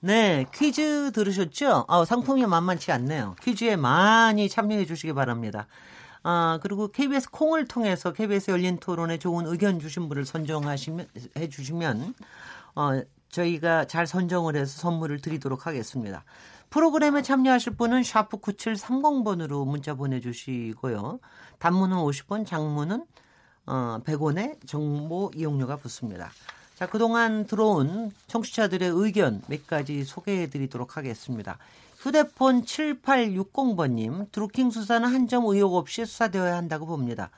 네, 퀴즈 들으셨죠? 아, 상품이 만만치 않네요. 퀴즈에 많이 참여해 주시기 바랍니다. 아, 그리고 KBS 콩을 통해서 KBS 열린 토론에 좋은 의견 주신 분을 선정하시면, 해 주시면, 어, 저희가 잘 선정을 해서 선물을 드리도록 하겠습니다. 프로그램에 참여하실 분은 샤프 9730번으로 문자 보내주시고요. 단문은 50원, 장문은 어, 100원의 정보 이용료가 붙습니다. 자, 그동안 들어온 청취자들의 의견 몇 가지 소개해 드리도록 하겠습니다. 휴대폰 7860번님, 드루킹 수사는 한 점 의혹 없이 수사되어야 한다고 봅니다.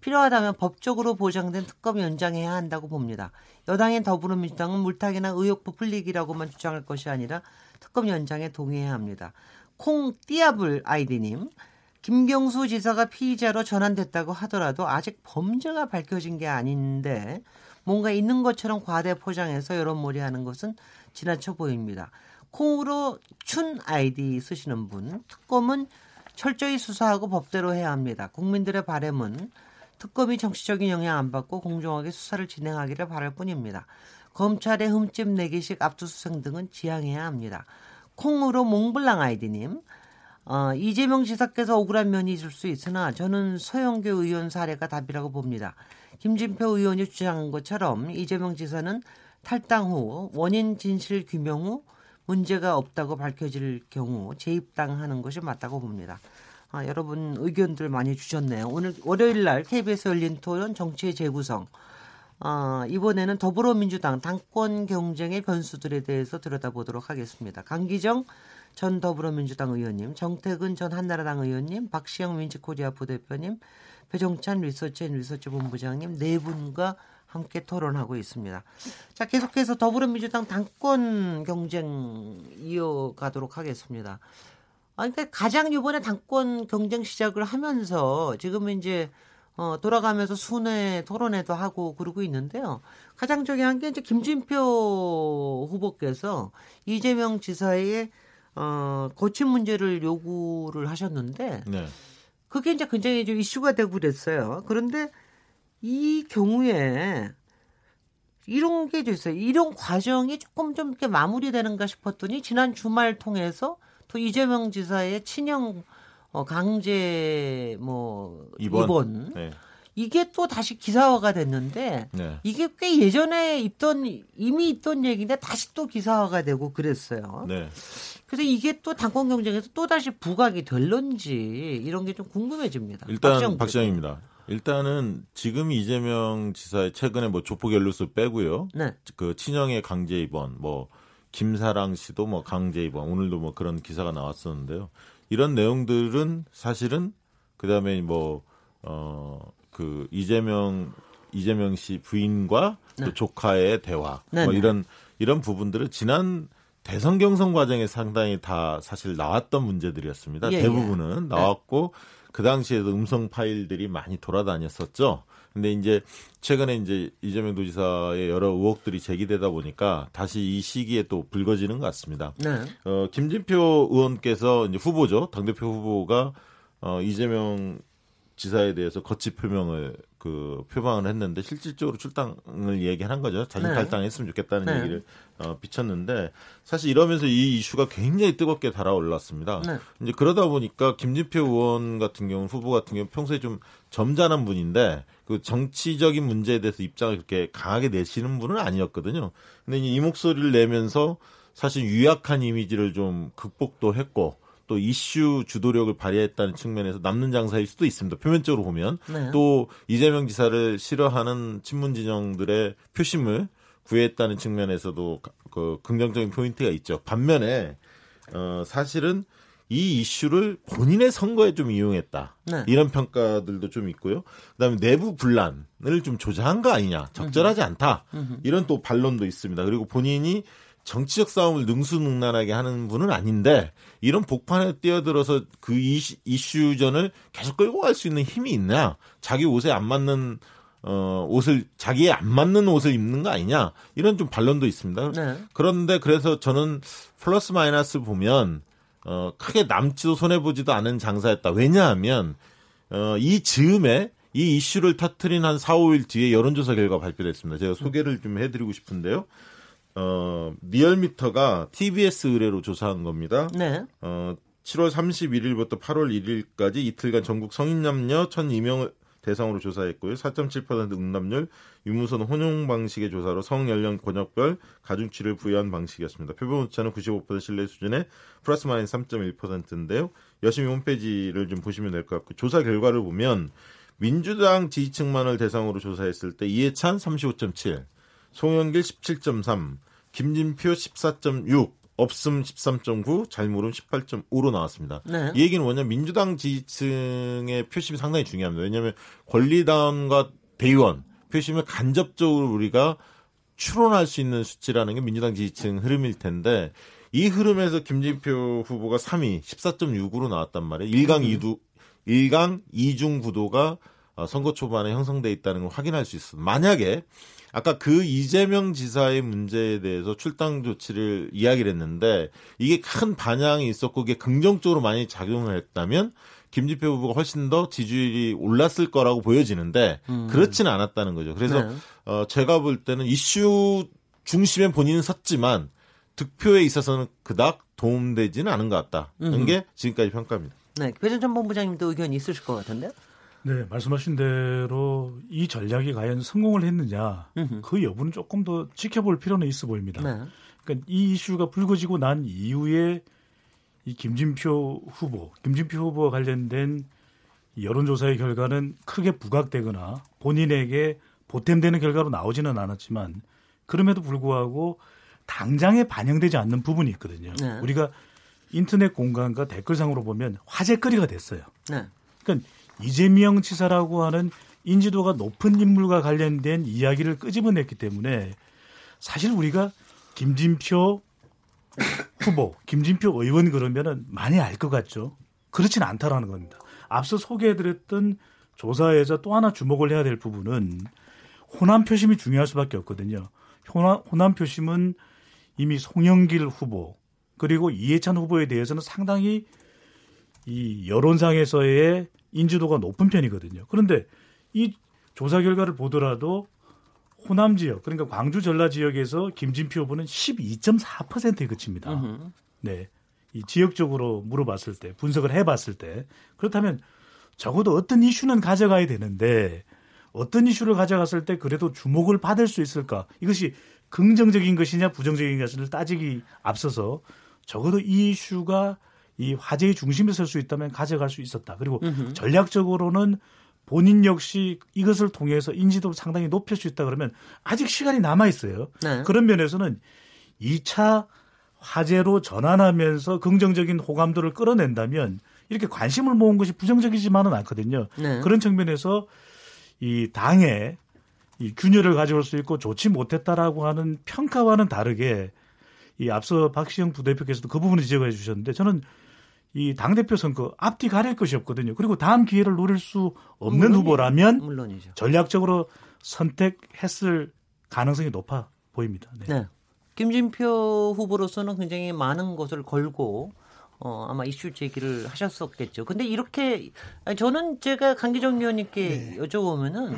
필요하다면 법적으로 보장된 특검 연장해야 한다고 봅니다. 여당인 더불어민주당은 물타기나 의혹 부풀리기라고만 주장할 것이 아니라 특검 연장에 동의해야 합니다. 콩 띠아블 아이디님, 김경수 지사가 피의자로 전환됐다고 하더라도 아직 범죄가 밝혀진 게 아닌데 뭔가 있는 것처럼 과대 포장해서 여론몰이 하는 것은 지나쳐 보입니다. 콩으로 춘 아이디 쓰시는 분, 특검은 철저히 수사하고 법대로 해야 합니다. 국민들의 바램은 특검이 정치적인 영향 안 받고 공정하게 수사를 진행하기를 바랄 뿐입니다. 검찰의 흠집 내기식 압수수색 등은 지양해야 합니다. 콩으로 몽블랑 아이디님, 어, 이재명 지사께서 억울한 면이 있을 수 있으나 저는 서영교 의원 사례가 답이라고 봅니다. 김진표 의원이 주장한 것처럼 이재명 지사는 탈당 후 원인 진실 규명 후 문제가 없다고 밝혀질 경우 재입당하는 것이 맞다고 봅니다. 아, 여러분 의견들 많이 주셨네요. 오늘 월요일 날 KBS 열린 토론 정치의 재구성. 아, 이번에는 더불어민주당 당권 경쟁의 변수들에 대해서 들여다보도록 하겠습니다. 강기정 전 더불어민주당 의원님, 정태근 전 한나라당 의원님, 박시영 민지코리아 부대표님, 배종찬 리서치 앤 리서치 본부장님 네 분과 함께 토론하고 있습니다. 자, 계속해서 더불어민주당 당권 경쟁 이어가도록 하겠습니다. 아, 그러니까 가장 이번에 당권 경쟁 시작을 하면서 지금 이제 어, 돌아가면서 순회 토론회도 하고 그러고 있는데요. 가장 중요한 게 이제 김진표 후보께서 이재명 지사의 어, 거취 문제를 요구를 하셨는데 네. 그게 이제 굉장히 좀 이슈가 되고 그랬어요. 그런데 이 경우에 이런 게 있어요. 이런 과정이 조금 좀 이렇게 마무리되는가 싶었더니 지난 주말 통해서 또 이재명 지사의 친형 어, 강제 뭐 입원, 입원. 네. 이게 또 다시 기사화가 됐는데 네. 이게 꽤 예전에 있던 이미 있던 얘기인데 다시 또 기사화가 되고 그랬어요. 네. 그래서 이게 또 당권 경쟁에서 또 다시 부각이 될런지 이런 게 좀 궁금해집니다. 일단 박시영입니다. 일단은 지금 이재명 지사의 최근에 뭐 조폭 연루수 빼고요. 네. 그 친형의 강제 입원, 뭐 김사랑 씨도 뭐 강제 입원, 오늘도 뭐 그런 기사가 나왔었는데요. 이런 내용들은 사실은 그다음에 뭐 어 그 이재명 이재명 씨 부인과 네. 또 조카의 대화 네, 뭐 네. 이런 이런 부분들은 지난 대선 경선 과정에 상당히 다 사실 나왔던 문제들이었습니다. 예, 예. 대부분은 예. 나왔고 그 당시에도 음성 파일들이 많이 돌아다녔었죠. 근데 이제 최근에 이제 이재명 도지사의 여러 의혹들이 제기되다 보니까 다시 이 시기에 또 불거지는 것 같습니다. 네. 어, 김진표 의원께서 이제 후보죠. 당대표 후보가 어, 이재명 지사에 대해서 거치 표명을 그 표방을 했는데 실질적으로 출당을 얘기한 거죠. 자진 네. 탈당했으면 좋겠다는 네. 얘기를 어, 비쳤는데 사실 이러면서 이 이슈가 굉장히 뜨겁게 달아올랐습니다. 네. 이제 그러다 보니까 김진표 의원 같은 경우 후보 같은 경우 평소에 좀 점잖은 분인데 그 정치적인 문제에 대해서 입장을 그렇게 강하게 내시는 분은 아니었거든요. 근데 이 목소리를 내면서 사실 유약한 이미지를 좀 극복도 했고 또 이슈 주도력을 발휘했다는 측면에서 남는 장사일 수도 있습니다. 표면적으로 보면 네. 또 이재명 지사를 싫어하는 친문 진영들의 표심을 구했다는 측면에서도 그 긍정적인 포인트가 있죠. 반면에 어 사실은 이 이슈를 본인의 선거에 좀 이용했다. 네. 이런 평가들도 좀 있고요. 그다음에 내부 분란을 좀 조장한 거 아니냐. 적절하지 않다. 이런 또 반론도 있습니다. 그리고 본인이 정치적 싸움을 능수능란하게 하는 분은 아닌데 이런 복판에 뛰어들어서 그 이슈전을 계속 끌고 갈 수 있는 힘이 있냐? 자기 옷에 안 맞는 어 옷을 자기에 안 맞는 옷을 입는 거 아니냐? 이런 좀 반론도 있습니다. 네. 그런데 그래서 저는 플러스 마이너스 보면 어 크게 남지도 손해 보지도 않은 장사였다. 왜냐하면 어 이 즈음에 이 이슈를 터트린 한 4, 5일 뒤에 여론조사 결과 발표됐습니다. 제가 소개를 좀 해드리고 싶은데요. 어, 리얼미터가 TBS 의뢰로 조사한 겁니다. 네. 어, 7월 31일부터 8월 1일까지 이틀간 전국 성인 남녀 1,002명을 대상으로 조사했고요. 4.7% 응답률, 유무선 혼용 방식의 조사로 성 연령 권역별 가중치를 부여한 방식이었습니다. 표본 오차는 95% 신뢰 수준의 플러스 마이너스 3.1%인데요. 여심히 홈페이지를 좀 보시면 될 것 같고 조사 결과를 보면 민주당 지지층만을 대상으로 조사했을 때 이해찬 35.7, 송영길 17.3, 김진표 14.6, 없음 13.9, 잘모름 18.5로 나왔습니다. 네. 이 얘기는 뭐냐 민주당 지지층의 표심이 상당히 중요합니다. 왜냐하면 권리당과 대의원 표심을 간접적으로 우리가 추론할 수 있는 수치라는 게 민주당 지지층 흐름일 텐데 이 흐름에서 김진표 후보가 3위 14.6으로 나왔단 말이에요. 1강 2두 1강 2중 구도가 선거 초반에 형성돼 있다는 걸 확인할 수 있습니다. 만약에 아까 그 이재명 지사의 문제에 대해서 출당 조치를 이야기를 했는데 이게 큰 반향이 있었고 그게 긍정적으로 많이 작용을 했다면 김지표 후보가 훨씬 더 지지율이 올랐을 거라고 보여지는데 음. 그렇지는 않았다는 거죠. 그래서 네. 어, 제가 볼 때는 이슈 중심에 본인은 섰지만 득표에 있어서는 그닥 도움되지는 않은 것 같다는 음. 게 지금까지 평가입니다. 네, 배전 전 본부장님도 의견이 있으실 것 같은데요? 네, 말씀하신 대로 이 전략이 과연 성공을 했느냐 으흠. 그 여부는 조금 더 지켜볼 필요는 있어 보입니다. 네. 그러니까 이 이슈가 불거지고 난 이후에 이 김진표 후보, 김진표 후보와 관련된 여론조사의 결과는 크게 부각되거나 본인에게 보탬되는 결과로 나오지는 않았지만 그럼에도 불구하고 당장에 반영되지 않는 부분이 있거든요. 네. 우리가 인터넷 공간과 댓글상으로 보면 화제거리가 됐어요. 네. 그러니까 이재명 지사라고 하는 인지도가 높은 인물과 관련된 이야기를 끄집어냈기 때문에 사실 우리가 김진표 후보, 김진표 의원 그러면은 많이 알 것 같죠. 그렇지는 않다라는 겁니다. 앞서 소개해드렸던 조사에서 또 하나 주목을 해야 될 부분은 호남 표심이 중요할 수밖에 없거든요. 호남, 호남 표심은 이미 송영길 후보 그리고 이해찬 후보에 대해서는 상당히 이 여론상에서의 인지도가 높은 편이거든요. 그런데 이 조사 결과를 보더라도 호남 지역 그러니까 광주 전라 지역에서 김진표 후보는 12.4%에 그칩니다. 으흠. 네. 이 지역적으로 물어봤을 때 분석을 해봤을 때 그렇다면 적어도 어떤 이슈는 가져가야 되는데 어떤 이슈를 가져갔을 때 그래도 주목을 받을 수 있을까 이것이 긍정적인 것이냐 부정적인 것을 따지기 앞서서 적어도 이 이슈가 이 화제의 중심에 설 수 있다면 가져갈 수 있었다. 그리고 으흠. 전략적으로는 본인 역시 이것을 통해서 인지도를 상당히 높일 수 있다 그러면 아직 시간이 남아 있어요. 네. 그런 면에서는 2차 화제로 전환하면서 긍정적인 호감도를 끌어낸다면 이렇게 관심을 모은 것이 부정적이지만은 않거든요. 네. 그런 측면에서 이 당에 이 균열을 가져올 수 있고 좋지 못했다라고 하는 평가와는 다르게 이 앞서 박시영 부대표께서도 그 부분을 지적해 주셨는데 저는 이 당대표 선거 앞뒤 가릴 것이 없거든요. 그리고 다음 기회를 노릴 수 없는 물론이, 후보라면 물론이죠. 전략적으로 선택했을 가능성이 높아 보입니다. 네. 네. 김진표 후보로서는 굉장히 많은 것을 걸고 어, 아마 이슈 제기를 하셨었겠죠. 근데 이렇게 저는 제가 강기정 의원님께 네. 여쭤보면은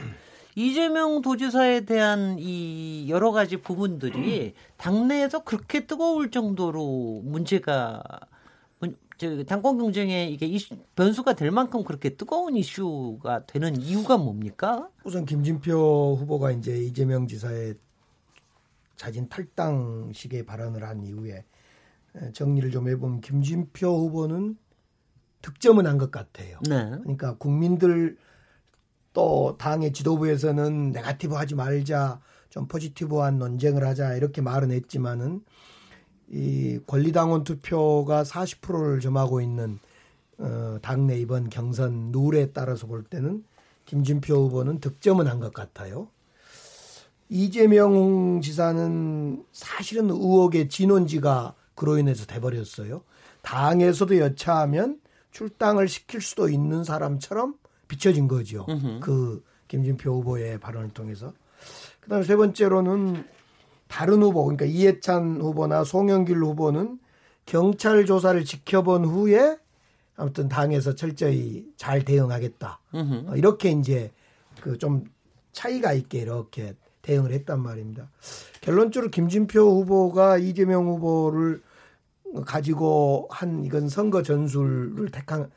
이재명 도지사에 대한 이 여러 가지 부분들이 당내에서 그렇게 뜨거울 정도로 문제가 저 당권 경쟁에 이게 이슈, 변수가 될 만큼 그렇게 뜨거운 이슈가 되는 이유가 뭡니까? 우선 김진표 후보가 이제 이재명 지사의 자진 탈당식의 발언을 한 이후에 정리를 좀 해보면 김진표 후보는 득점은 한 것 같아요. 네. 그러니까 국민들 또 당의 지도부에서는 네가티브 하지 말자, 좀 포지티브한 논쟁을 하자 이렇게 말은 했지만은 이 권리당원 투표가 40%를 점하고 있는 어, 당내 이번 경선 룰에 따라서 볼 때는 김진표 후보는 득점은 한 것 같아요. 이재명 지사는 사실은 의혹의 진원지가 그로 인해서 돼버렸어요. 당에서도 여차하면 출당을 시킬 수도 있는 사람처럼 비춰진 거죠. 으흠. 그 김진표 후보의 발언을 통해서. 그다음에 세 번째로는 다른 후보 그러니까 이해찬 후보나 송영길 후보는 경찰 조사를 지켜본 후에 아무튼 당에서 철저히 잘 대응하겠다. 으흠. 어, 이렇게 이제 그 좀 차이가 있게 이렇게 대응을 했단 말입니다. 결론적으로 김진표 후보가 이재명 후보를 가지고 한 이건 선거 전술을 택한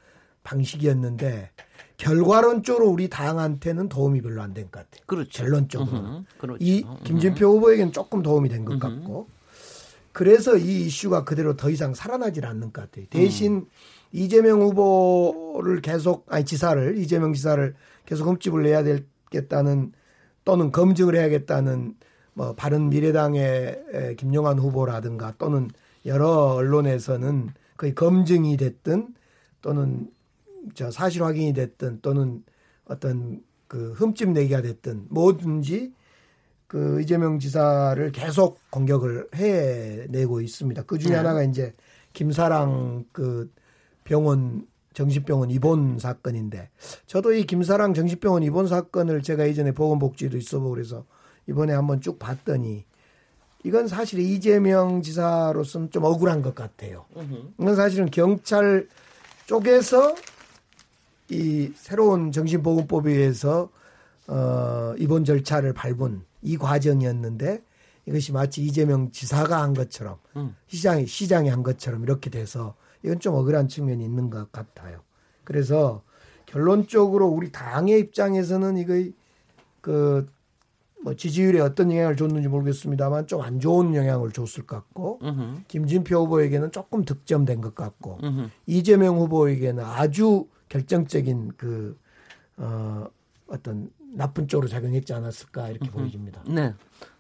방식이었는데 결과론적으로 우리 당한테는 도움이 별로 안 된 것 같아요. 그렇죠. 결론적으로. 그렇죠. 이 김진표 후보에게는 조금 도움이 된 것 같고 그래서 이 이슈가 그대로 더 이상 살아나질 않는 것 같아요. 대신 음. 이재명 후보를 계속 아니 지사를 이재명 지사를 계속 흠집을 내야 되겠다는 또는 검증을 해야겠다는 뭐 바른 미래당의 김용환 후보라든가 또는 여러 언론에서는 거의 검증이 됐든 또는 저 사실 확인이 됐든 또는 어떤 그 흠집 내기가 됐든 뭐든지 그 이재명 지사를 계속 공격을 해내고 있습니다. 그 중에 네. 하나가 이제 김사랑 그 병원 정신병원 입원 사건인데 저도 이 김사랑 정신병원 입원 사건을 제가 이전에 보건복지도 있어보고 그래서 이번에 한번 쭉 봤더니 이건 사실 이재명 지사로서는 좀 억울한 것 같아요. 이건 사실은 경찰 쪽에서 이 새로운 정신보건법에 의해서 어, 입원 절차를 밟은 이 과정이었는데 이것이 마치 이재명 지사가 한 것처럼 음. 시장이 시장이 한 것처럼 이렇게 돼서 이건 좀 억울한 측면이 있는 것 같아요. 그래서 결론적으로 우리 당의 입장에서는 이거 그 뭐 지지율에 어떤 영향을 줬는지 모르겠습니다만 좀 안 좋은 영향을 줬을 것 같고 으흠. 김진표 후보에게는 조금 득점된 것 같고 으흠. 이재명 후보에게는 아주 결정적인 그 어, 어떤 나쁜 쪽으로 작용했지 않았을까 이렇게 으흠. 보여집니다. 네.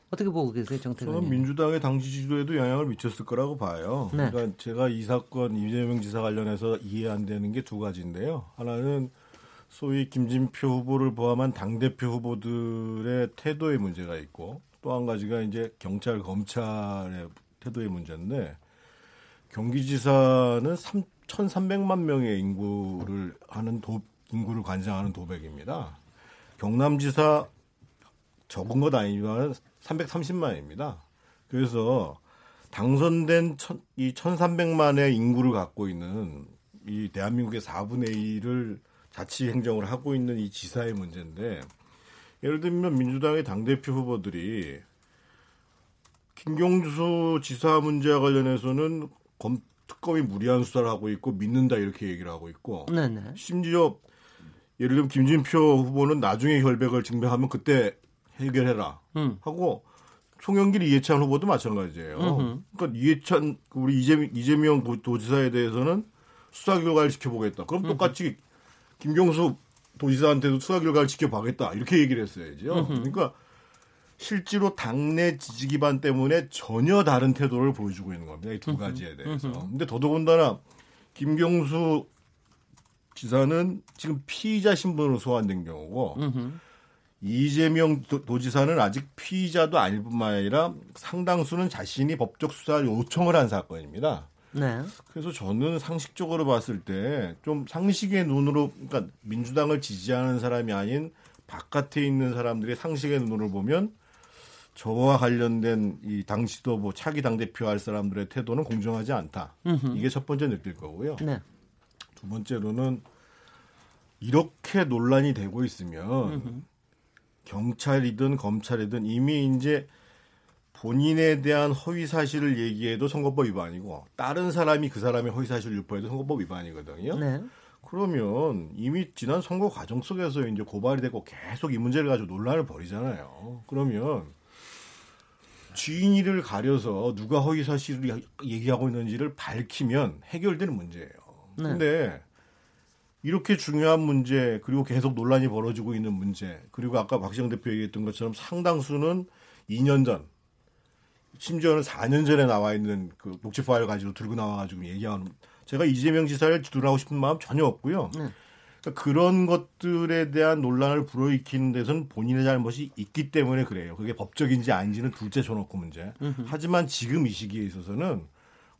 어떻게 보고 계세요, 정태근? 저는 민주당의 당 지지도에도 영향을 미쳤을 거라고 봐요. 네. 그러니까 제가 이 사건 이재명 지사 관련해서 이해 안 되는 게 두 가지인데요. 하나는 소위 김진표 후보를 포함한 당 대표 후보들의 태도의 문제가 있고 또 한 가지가 이제 경찰 검찰의 태도의 문제인데 경기지사는 3, 1,300만 명의 인구를 하는 도, 인구를 관장하는 도백입니다. 경남지사 적은 것 아니지만 330만입니다. 그래서 당선된 천, 이 1,300만의 인구를 갖고 있는 이 대한민국의 4분의 1을 자치 행정을 하고 있는 이 지사의 문제인데 예를 들면 민주당의 당대표 후보들이 김경수 지사 문제와 관련해서는 검, 특검이 무리한 수사를 하고 있고 믿는다 이렇게 얘기를 하고 있고 네네. 심지어 예를 들면 김진표 후보는 나중에 혈백을 증명하면 그때 해결해라 음. 하고 송영길 이해찬 후보도 마찬가지예요. 음흠. 그러니까 이해찬 우리 이재명, 이재명 도지사에 대해서는 수사 결과를 지켜보겠다. 그럼 똑같이 김경수 도지사한테도 수사 결과를 지켜봐겠다 이렇게 얘기를 했어야죠. 음흠. 그러니까 실제로 당내 지지 기반 때문에 전혀 다른 태도를 보여주고 있는 겁니다. 이 두 가지에 대해서. 근데 더더군다나 김경수 지사는 지금 피의자 신분으로 소환된 경우고 이재명 도, 지사는 아직 피의자도 아닐 뿐만 아니라 상당수는 자신이 법적 수사를 요청을 한 사건입니다. 네. 그래서 저는 상식적으로 봤을 때 좀 상식의 눈으로 그러니까 민주당을 지지하는 사람이 아닌 바깥에 있는 사람들의 상식의 눈으로 보면 저와 관련된 이 당시도 뭐 차기 당 대표 할 사람들의 태도는 공정하지 않다. 음흠. 이게 첫 번째 느낄 거고요. 네. 두 번째로는 이렇게 논란이 되고 있으면 음흠. 경찰이든 검찰이든 이미 이제 본인에 대한 허위 사실을 얘기해도 선거법 위반이고 다른 사람이 그 사람의 허위 사실을 유포해도 선거법 위반이거든요. 네. 그러면 이미 지난 선거 과정 속에서 이제 고발이 되고 계속 이 문제를 가지고 논란을 벌이잖아요. 그러면 주인이를 가려서 누가 허위 사실을 얘기하고 있는지를 밝히면 해결되는 문제예요. 네. 근데 이렇게 중요한 문제 그리고 계속 논란이 벌어지고 있는 문제 그리고 아까 박시영 대표 얘기했던 것처럼 상당수는 2년 전 심지어는 4년 전에 나와 있는 그 녹취 파일 가지고 들고 나와 가지고 얘기하는 제가 이재명 지사를 두둔하고 싶은 마음 전혀 없고요. 네. 그러니까 그런 것들에 대한 논란을 불어익히는 데서는 본인의 잘못이 있기 때문에 그래요. 그게 법적인지 아닌지는 둘째 쳐놓고 문제. 으흠. 하지만 지금 이 시기에 있어서는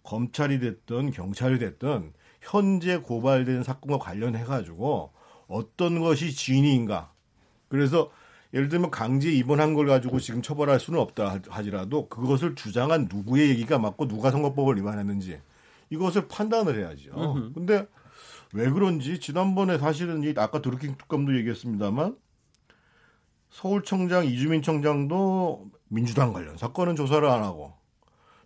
검찰이 됐든 경찰이 됐든 현재 고발된 사건과 관련해 가지고 어떤 것이 진위인가. 그래서 예를 들면 강제 입원한 걸 가지고 지금 처벌할 수는 없다 하지라도 그것을 주장한 누구의 얘기가 맞고 누가 선거법을 위반했는지 이것을 판단을 해야죠. 으흠. 근데 왜 그런지 지난번에 사실은 이 아까 드루킹 특검도 얘기했습니다만 서울청장 이주민 청장도 민주당 관련 사건은 조사를 안 하고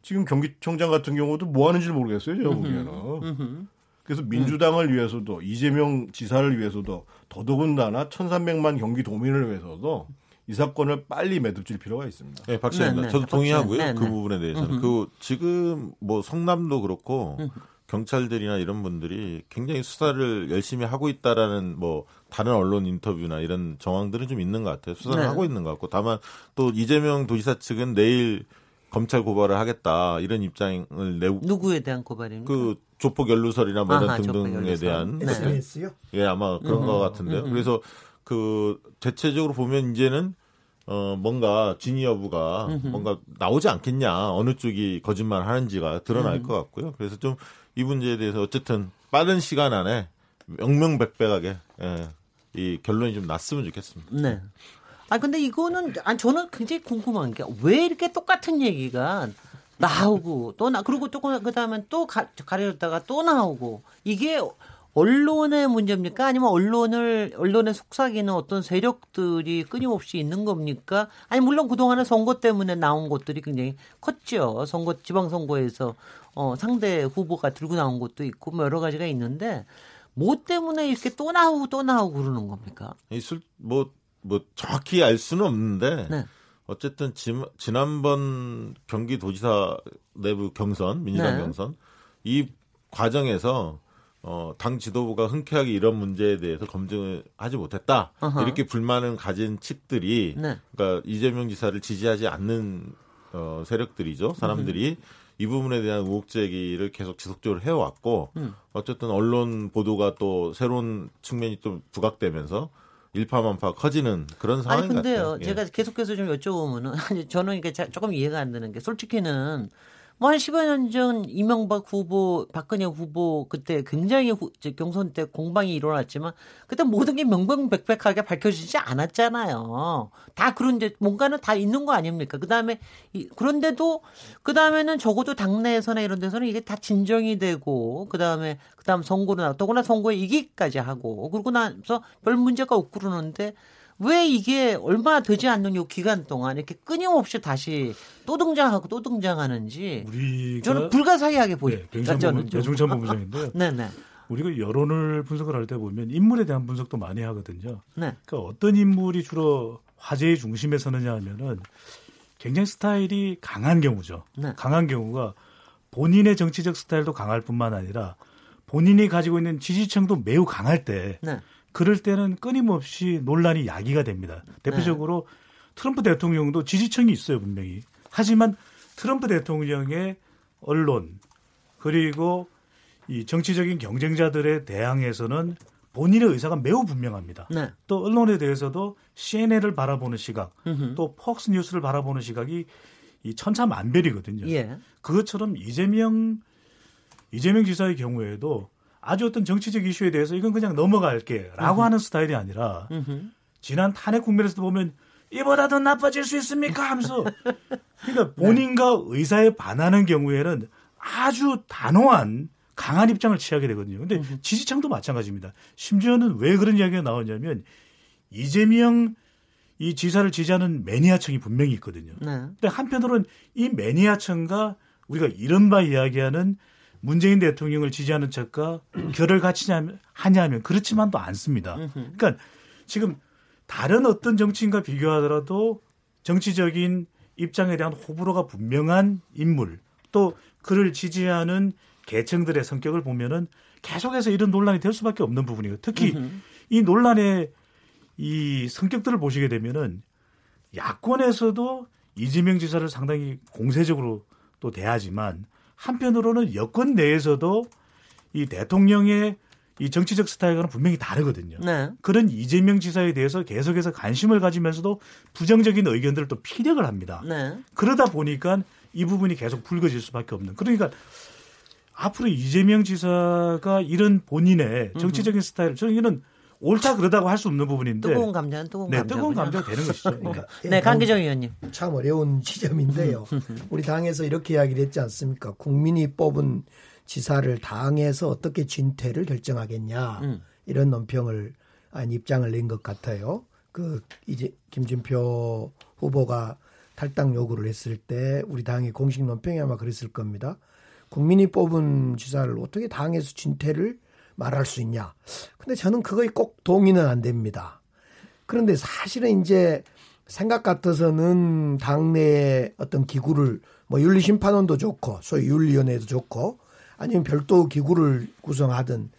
지금 경기청장 같은 경우도 뭐 하는지 모르겠어요. 제가 보기에는. 그래서 민주당을 위해서도 이재명 지사를 위해서도 더더군다나 1,300만 경기도민을 위해서도 이 사건을 빨리 매듭질 필요가 있습니다. 네, 박사입니다. 네, 네, 저도 동의하고요. 네, 그 네. 부분에 대해서는. 그 지금 뭐 성남도 그렇고 경찰들이나 이런 분들이 굉장히 수사를 열심히 하고 있다라는 뭐 다른 언론 인터뷰나 이런 정황들은 좀 있는 것 같아요. 수사를 네. 하고 있는 것 같고 다만 또 이재명 도지사 측은 내일 검찰 고발을 하겠다 이런 입장을 내고 누구에 대한 고발입니까? 그 조폭 연루설이나 뭐 이런 등등에 대한 네. SNS요? 예 아마 그런 음, 것 같은데요. 음, 음. 그래서 그 대체적으로 보면 이제는 어 뭔가 진위 여부가 음흠. 뭔가 나오지 않겠냐 어느 쪽이 거짓말 하는지가 드러날 음. 것 같고요. 그래서 좀 이 문제에 대해서 어쨌든 빠른 시간 안에 명명백백하게 예, 이 결론이 좀 났으면 좋겠습니다. 네. 아 근데 이거는 아 저는 굉장히 궁금한 게 왜 이렇게 똑같은 얘기가 나오고 또 나 그리고 또 그다음에 또 가, 가려졌다가 또 나오고 이게 언론의 문제입니까? 아니면 언론을 언론에 속삭이는 어떤 세력들이 끊임없이 있는 겁니까? 아니 물론 그동안은 선거 때문에 나온 것들이 굉장히 컸죠. 선거 지방 선거에서 어 상대 후보가 들고 나온 것도 있고 뭐 여러 가지가 있는데 뭐 때문에 이렇게 또 나오고 또 나오고 그러는 겁니까? 있을 뭐뭐 정확히 알 수는 없는데 네. 어쨌든 지, 지난번 경기도지사 내부 경선 민주당 네. 경선 이 과정에서 어, 당 지도부가 흔쾌하게 이런 문제에 대해서 검증을 하지 못했다. 어허. 이렇게 불만을 가진 측들이, 네. 그러니까 이재명 지사를 지지하지 않는 어, 세력들이죠. 사람들이 음. 이 부분에 대한 의혹 제기를 계속 지속적으로 해왔고, 음. 어쨌든 언론 보도가 또 새로운 측면이 좀 부각되면서 일파만파 커지는 그런 상황인 아니 근데요, 같아요. 예. 제가 계속해서 좀 여쭤보면은 저는 이게 조금 이해가 안 되는 게 솔직히는 뭐 한 10여 년전 이명박 후보, 박근혜 후보 그때 굉장히 후, 경선 때 공방이 일어났지만 그때 모든 게 명명백백하게 밝혀지지 않았잖아요. 다 그런 이제 뭔가는 다 있는 거 아닙니까? 그 다음에 이, 그런데도 그 다음에는 적어도 당내에서나 이런 데서는 이게 다 진정이 되고 그 다음에 그 다음 선거로 나 더구나 선거에 이기기까지 하고 그러고 나서 별 문제가 없고 그러는데 왜 이게 얼마 되지 않는 요 기간 동안 이렇게 끊임없이 다시 또 등장하고 또 등장하는지 우리가 저는 불가사의하게 보여요. 네, 대중전 본부장인데요. 네네. 우리가 여론을 분석을 할 때 보면 인물에 대한 분석도 많이 하거든요. 네. 그러니까 어떤 인물이 주로 화제의 중심에 서느냐 하면은 굉장히 스타일이 강한 경우죠. 네. 강한 경우가 본인의 정치적 스타일도 강할 뿐만 아니라 본인이 가지고 있는 지지층도 매우 강할 때 네. 그럴 때는 끊임없이 논란이 야기가 됩니다. 대표적으로 네. 트럼프 대통령도 지지층이 있어요, 분명히. 하지만 트럼프 대통령의 언론 그리고 이 정치적인 경쟁자들에 대항해서는 본인의 의사가 매우 분명합니다. 네. 또 언론에 대해서도 CNN을 바라보는 시각, 음흠. 또 폭스 뉴스를 바라보는 시각이 이 천차만별이거든요. 예. 그것처럼 이재명 이재명 지사의 경우에도 아주 어떤 정치적 이슈에 대해서 이건 그냥 넘어갈게라고 하는 스타일이 아니라 지난 탄핵 국면에서도 보면 이보다 더 나빠질 수 있습니까 하면서 그러니까 본인과 의사에 반하는 경우에는 아주 단호한 강한 입장을 취하게 되거든요. 근데 지지층도 마찬가지입니다. 심지어는 왜 그런 이야기가 나오냐면 이재명 이 지사를 지지하는 매니아층이 분명히 있거든요. 네. 근데 한편으로는 이 매니아층과 우리가 이른바 이야기하는 문재인 대통령을 지지하는 척과 결을 같이 하냐면 그렇지만도 않습니다. 그러니까 지금 다른 어떤 정치인과 비교하더라도 정치적인 입장에 대한 호불호가 분명한 인물 또 그를 지지하는 계층들의 성격을 보면은 계속해서 이런 논란이 될 수밖에 없는 부분이에요. 특히 이 논란의 이 성격들을 보시게 되면은 야권에서도 이재명 지사를 상당히 공세적으로 또 대하지만 한편으로는 여권 내에서도 이 대통령의 이 정치적 스타일과는 분명히 다르거든요. 네. 그런 이재명 지사에 대해서 계속해서 관심을 가지면서도 부정적인 의견들을 또 피력을 합니다. 네. 그러다 보니까 이 부분이 계속 불거질 수밖에 없는. 그러니까 앞으로 이재명 지사가 이런 본인의 정치적인 스타일을 저는 이는 옳다 그러다고 할 수 없는 부분인데 뜨거운 감자는 뜨거운 네, 감자 뜨거운 감자가 되는 것이죠. 그러니까. 네, 강기정 의원님. 참 어려운 지점인데요. 우리 당에서 이렇게 이야기를 했지 않습니까? 국민이 뽑은 지사를 당에서 어떻게 진퇴를 결정하겠냐 음. 이런 논평을 아니 입장을 낸 것 같아요. 그 이제 김진표 후보가 탈당 요구를 했을 때 우리 당의 공식 논평이 아마 그랬을 겁니다. 국민이 뽑은 지사를 어떻게 당에서 진퇴를 말할 수 있냐. 근데 저는 그거에 꼭 동의는 안 됩니다. 그런데 사실은 이제 생각 같아서는 당내에 어떤 기구를 뭐 윤리심판원도 좋고 소위 윤리위원회도 좋고 아니면 별도 기구를 구성하든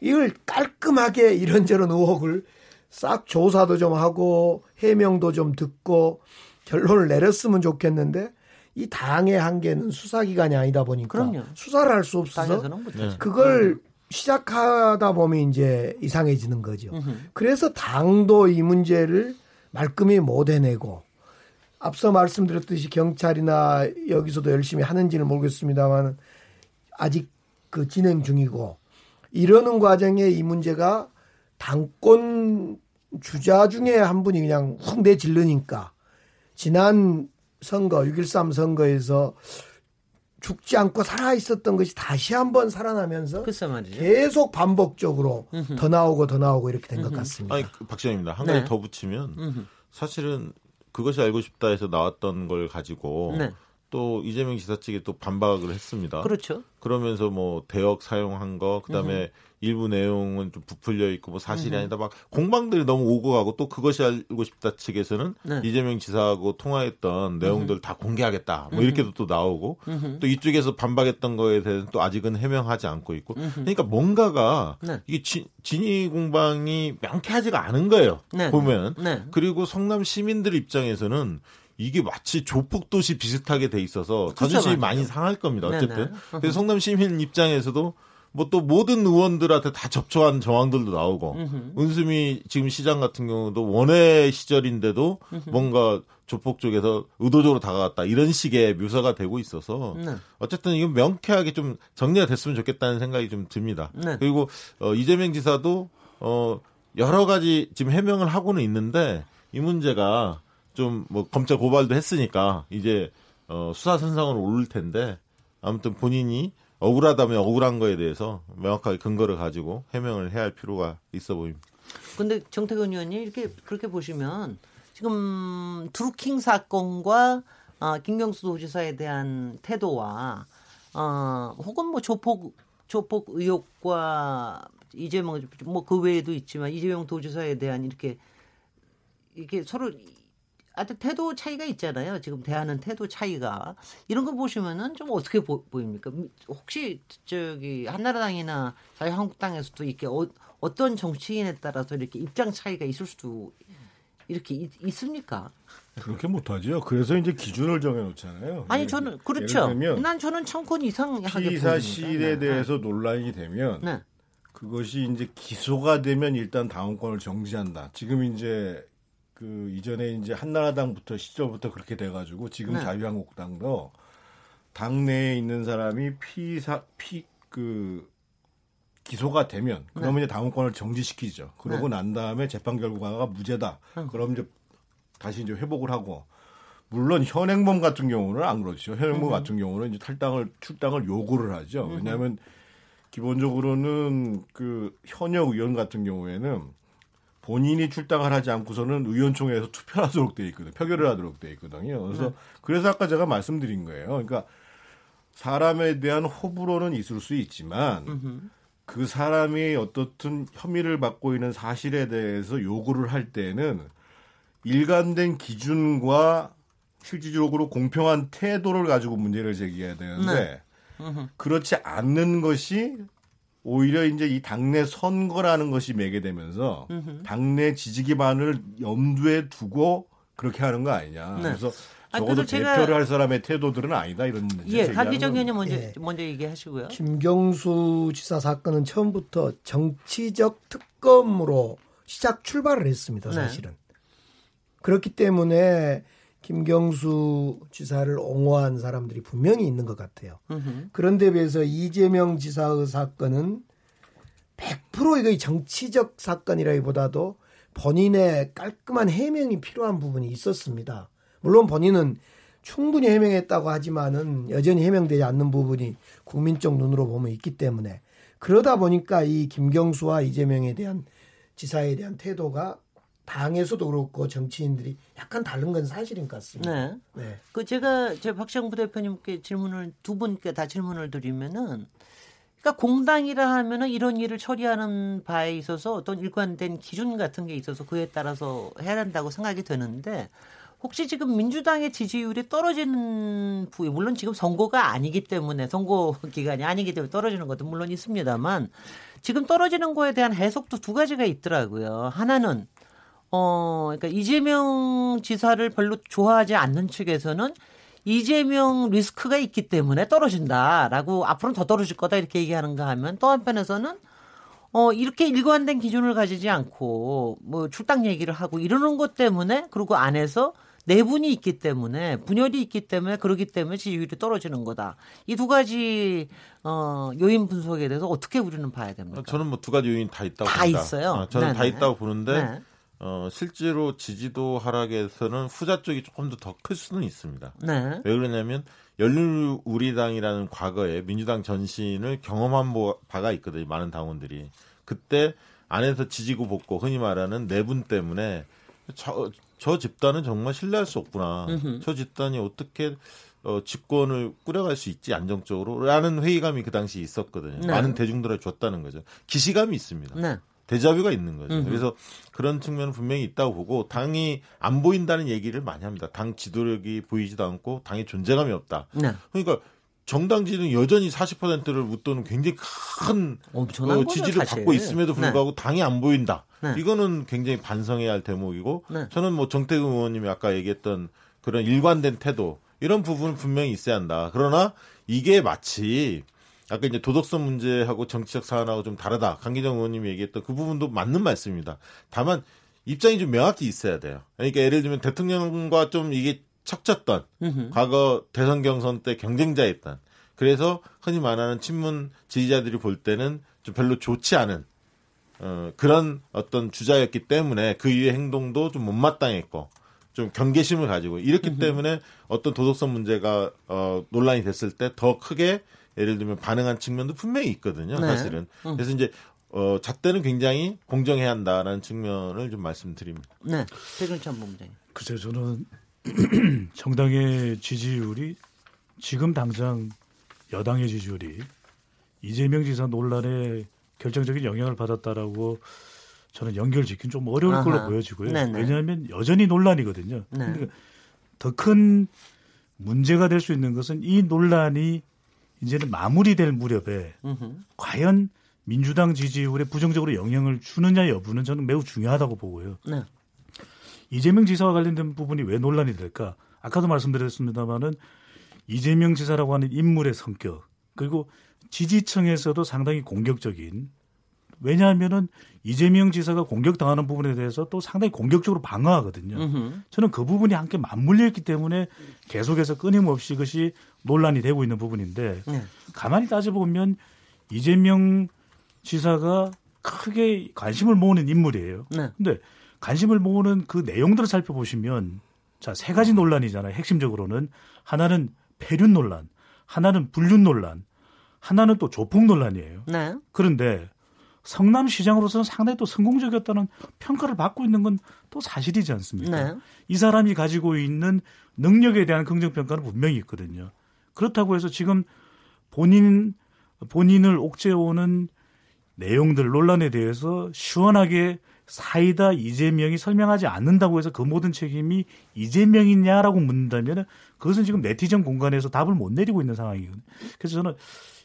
이걸 깔끔하게 이런저런 의혹을 싹 조사도 좀 하고 해명도 좀 듣고 결론을 내렸으면 좋겠는데 이 당의 한계는 수사기관이 아니다 보니까 그럼요. 수사를 할 수 없어서 네. 그걸 시작하다 보면 이제 이상해지는 거죠. 그래서 당도 이 문제를 말끔히 못 해내고 앞서 말씀드렸듯이 경찰이나 여기서도 열심히 하는지는 모르겠습니다만 아직 그 진행 중이고 이러는 과정에 이 문제가 당권 주자 중에 한 분이 그냥 훅 내질르니까 지난 선거 6.13 선거에서 죽지 않고 살아 있었던 것이 다시 한번 살아나면서 계속 반복적으로 더 나오고 더 나오고 이렇게 된 것 같습니다. 아니 박시장입니다. 한 가지 네. 더 붙이면 사실은 그것이 알고 싶다 해서 나왔던 걸 가지고 네. 또 이재명 지사 측에 또 반박을 했습니다. 그렇죠. 그러면서 뭐 대역 사용한 거 그다음에 일부 내용은 좀 부풀려 있고 뭐 사실이 아니다 막 공방들이 너무 오고 가고 또 그것이 알고 싶다 측에서는 네. 이재명 지사하고 통화했던 내용들 다 공개하겠다 뭐 이렇게도 또 나오고 또 이쪽에서 반박했던 거에 대해서 또 아직은 해명하지 않고 있고 그러니까 뭔가가 네. 이게 지, 진위 공방이 명쾌하지가 않은 거예요 네. 보면 네. 그리고 성남 시민들 입장에서는 이게 마치 조폭도시 비슷하게 돼 있어서 자존심이 많이 상할 겁니다. 어쨌든. 네네. 그래서 성남 시민 입장에서도 뭐 또 모든 의원들한테 다 접촉한 정황들도 나오고. 은수미 지금 시장 같은 경우도 원외 시절인데도. 뭔가 조폭 쪽에서 의도적으로 다가갔다 이런 식의 묘사가 되고 있어서 네. 어쨌든 이건 명쾌하게 좀 정리가 됐으면 좋겠다는 생각이 좀 듭니다. 네. 그리고 어, 이재명 지사도 어, 여러 가지 지금 해명을 하고는 있는데 이 문제가 좀 뭐 검찰 고발도 했으니까 이제 어, 수사 선상으로 오를 텐데 아무튼 본인이 억울하다면 억울한 거에 대해서 명확하게 근거를 가지고 해명을 해야 할 필요가 있어 보입니다. 근데 정태근 의원님 이렇게 그렇게 보시면 지금 드루킹 사건과 어, 김경수 도지사에 대한 태도와 어, 혹은 뭐 조폭 조폭 의혹과 이재명 뭐그 외에도 있지만 이재명 도지사에 대한 이렇게 이게 서로 아주 태도 차이가 있잖아요. 지금 대하는 태도 차이가 이런 거 보시면은 좀 어떻게 보, 입니까 혹시 저기 한나라당이나 자유한국당에서도 이렇게 어, 어떤 정치인에 따라서 이렇게 입장 차이가 있을 수도 이렇게 있, 습니까 그렇게 못하죠. 그래서 이제 기준을 정해놓잖아요. 아니 저는 그렇죠. 난 저는 청권 이상 피 사실에 네. 대해서 논란이 되면 네. 그것이 이제 기소가 되면 일단 다음권을 정지한다. 지금 이제 그 이전에 이제 한나라당부터 시절부터 그렇게 돼가지고 지금 네. 자유한국당도 당내에 있는 사람이 피사 피 그 기소가 되면 그러면 네. 이제 당원권을 정지시키죠. 그러고 네. 난 다음에 재판 결과가 무죄다. 음. 그럼 이제 다시 이제 회복을 하고 물론 현행범 같은 경우는 안 그렇죠. 현행범 음. 같은 경우는 이제 탈당을 출당을 요구를 하죠. 음. 왜냐하면 기본적으로는 그 현역 의원 같은 경우에는 본인이 출당을 하지 않고서는 의원총회에서 투표하도록 돼 있거든요. 표결을 하도록 돼 있거든요. 그래서 네. 그래서 아까 제가 말씀드린 거예요. 그러니까 사람에 대한 호불호는 있을 수 있지만 음흠. 그 사람이 어떻든 혐의를 받고 있는 사실에 대해서 요구를 할 때는 일관된 기준과 실질적으로 공평한 태도를 가지고 문제를 제기해야 되는데 네. 그렇지 않는 것이 오히려 이제 이 당내 선거라는 것이 매게 되면서 당내 지지 기반을 염두에 두고 그렇게 하는 거 아니냐. 네. 그래서 적어도 대표를 할 사람의 태도들은 아니다 이런 예, 강기정 의원님 먼저 예. 먼저 얘기하시고요. 김경수 지사 사건은 처음부터 정치적 특검으로 시작 출발을 했습니다. 네. 사실은 네. 그렇기 때문에 김경수 지사를 옹호한 사람들이 분명히 있는 것 같아요. 그런데 비해서 이재명 지사의 사건은 100% 이거 정치적 사건이라기보다도 본인의 깔끔한 해명이 필요한 부분이 있었습니다. 물론 본인은 충분히 해명했다고 하지만은 여전히 해명되지 않는 부분이 국민적 눈으로 보면 있기 때문에 그러다 보니까 이 김경수와 이재명에 대한 지사에 대한 태도가 당에서도 그렇고 정치인들이 약간 다른 건 사실인 것 같습니다. 네. 네. 그 제가 제 박정부 대표님께 질문을 두 분께 다 질문을 드리면은 그러니까 공당이라 하면은 이런 일을 처리하는 바에 있어서 어떤 일관된 기준 같은 게 있어서 그에 따라서 해야 한다고 생각이 되는데 혹시 지금 민주당의 지지율이 떨어지는 부위 물론 지금 선거가 아니기 때문에 선거 기간이 아니기 때문에 떨어지는 것도 물론 있습니다만 지금 떨어지는 거에 대한 해석도 두 가지가 있더라고요. 하나는 어 그러니까 이재명 지사를 별로 좋아하지 않는 측에서는 이재명 리스크가 있기 때문에 떨어진다라고 앞으로는 더 떨어질 거다 이렇게 얘기하는가 하면 또 한편에서는 어, 이렇게 일관된 기준을 가지지 않고 뭐 출당 얘기를 하고 이러는 것 때문에 그리고 안에서 내분이 있기 때문에 분열이 있기 때문에 그러기 때문에 지지율이 떨어지는 거다. 이 두 가지 어, 요인 분석에 대해서 어떻게 우리는 봐야 됩니까? 저는 뭐 두 가지 요인 다 있다고 다 봅니다. 있어요. 어, 저는 네네. 다 있다고 보는데 네. 어, 실제로 지지도 하락에서는 후자 쪽이 조금 더 더 클 수는 있습니다. 네. 왜 그러냐면 열린우리당이라는 과거에 민주당 전신을 경험한 바가 있거든요. 많은 당원들이 그때 안에서 지지고 볶고 흔히 말하는 내분 때문에 저, 저 집단은 정말 신뢰할 수 없구나. 음흠. 저 집단이 어떻게 어, 집권을 꾸려갈 수 있지 안정적으로 라는 회의감이 그 당시 있었거든요. 네. 많은 대중들을 줬다는 거죠. 기시감이 있습니다. 네. 대자뷰가 있는 거죠. 음흠. 그래서 그런 측면은 분명히 있다고 보고 당이 안 보인다는 얘기를 많이 합니다. 당 지도력이 보이지도 않고 당의 존재감이 없다. 네. 그러니까 정당 지지는 여전히 40%를 웃도는 굉장히 큰 어, 지지를 거죠, 받고 있음에도 네. 불구하고 네. 당이 안 보인다. 네. 이거는 굉장히 반성해야 할 대목이고 네. 저는 뭐 정태근 의원님이 아까 얘기했던 그런 일관된 태도 이런 부분은 분명히 있어야 한다. 그러나 이게 마치 아까 이제 도덕성 문제하고 정치적 사안하고 좀 다르다. 강기정 의원님이 얘기했던 그 부분도 맞는 말씀입니다. 다만 입장이 좀 명확히 있어야 돼요. 그러니까 예를 들면 대통령과 좀 이게 척졌던 으흠. 과거 대선 경선 때 경쟁자였던 그래서 흔히 말하는 친문 지지자들이 볼 때는 좀 별로 좋지 않은 어, 그런 어떤 주자였기 때문에 그 이후의 행동도 좀 못마땅했고 좀 경계심을 가지고 이렇기 으흠. 때문에 어떤 도덕성 문제가 어, 논란이 됐을 때 더 크게 예를 들면 반응한 측면도 분명히 있거든요. 네. 사실은. 음. 그래서 이제 어, 잣대는 굉장히 공정해야 한다라는 측면을 좀 말씀드립니다. 네. 최근찬 본부장님. 글쎄요, 저는 정당의 지지율이 지금 당장 여당의 지지율이 이재명 지사 논란에 결정적인 영향을 받았다라고 저는 연결 짓긴 좀 어려울 아하. 걸로 보여지고요. 네네. 왜냐하면 여전히 논란이거든요. 네. 더큰 문제가 될 수 있는 것은 이 논란이 이제는 마무리될 무렵에 으흠. 과연 민주당 지지율에 부정적으로 영향을 주느냐 여부는 저는 매우 중요하다고 보고요. 네. 이재명 지사와 관련된 부분이 왜 논란이 될까? 아까도 말씀드렸습니다마는 이재명 지사라고 하는 인물의 성격 그리고 지지층에서도 상당히 공격적인 왜냐하면은 이재명 지사가 공격당하는 부분에 대해서 또 상당히 공격적으로 방어하거든요. 으흠. 저는 그 부분이 함께 맞물려 있기 때문에 계속해서 끊임없이 이것이 논란이 되고 있는 부분인데 네. 가만히 따져보면 이재명 지사가 크게 관심을 모으는 인물이에요. 네. 근데 관심을 모으는 그 내용들을 살펴보시면 자, 세 가지 논란이잖아요. 핵심적으로는 하나는 폐륜 논란, 하나는 불륜 논란, 하나는 또 조폭 논란이에요. 네. 그런데 성남시장으로서는 상당히 또 성공적이었다는 평가를 받고 있는 건 또 사실이지 않습니까? 네. 이 사람이 가지고 있는 능력에 대한 긍정 평가는 분명히 있거든요. 그렇다고 해서 지금 본인, 본인을 옥죄오는 내용들, 논란에 대해서 시원하게 사이다 이재명이 설명하지 않는다고 해서 그 모든 책임이 이재명이냐라고 묻는다면 그것은 지금 네티즌 공간에서 답을 못 내리고 있는 상황이거든요. 그래서 저는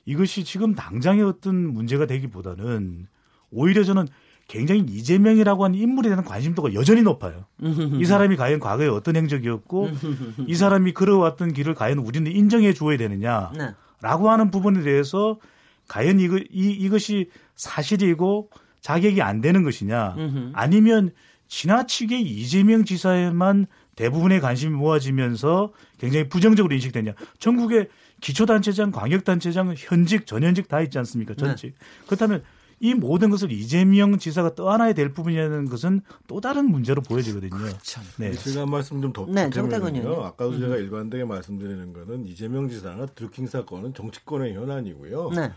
이것이 지금 당장의 어떤 문제가 되기보다는 오히려 저는 굉장히 이재명이라고 하는 인물에 대한 관심도가 여전히 높아요. 이 사람이 과연 과거에 어떤 행적이었고 이 사람이 걸어왔던 길을 과연 우리는 인정해 줘야 되느냐라고 네. 하는 부분에 대해서 과연 이거, 이, 이것이 사실이고 자격이 안 되는 것이냐 아니면 지나치게 이재명 지사에만 대부분의 관심이 모아지면서 굉장히 부정적으로 인식되냐. 전국에 기초단체장, 광역단체장, 현직, 전현직 다 있지 않습니까? 전직. 네. 그렇다면 이 모든 것을 이재명 지사가 떠안아야 될 부분이라는 것은 또 다른 문제로 보여지거든요. 그렇죠. 네. 제가 한 말씀 좀 덧붙이면요. 네, 아까도 음. 제가 일관되게 말씀드리는 거는 이재명 지사나 드루킹 사건은 정치권의 현안이고요. 네.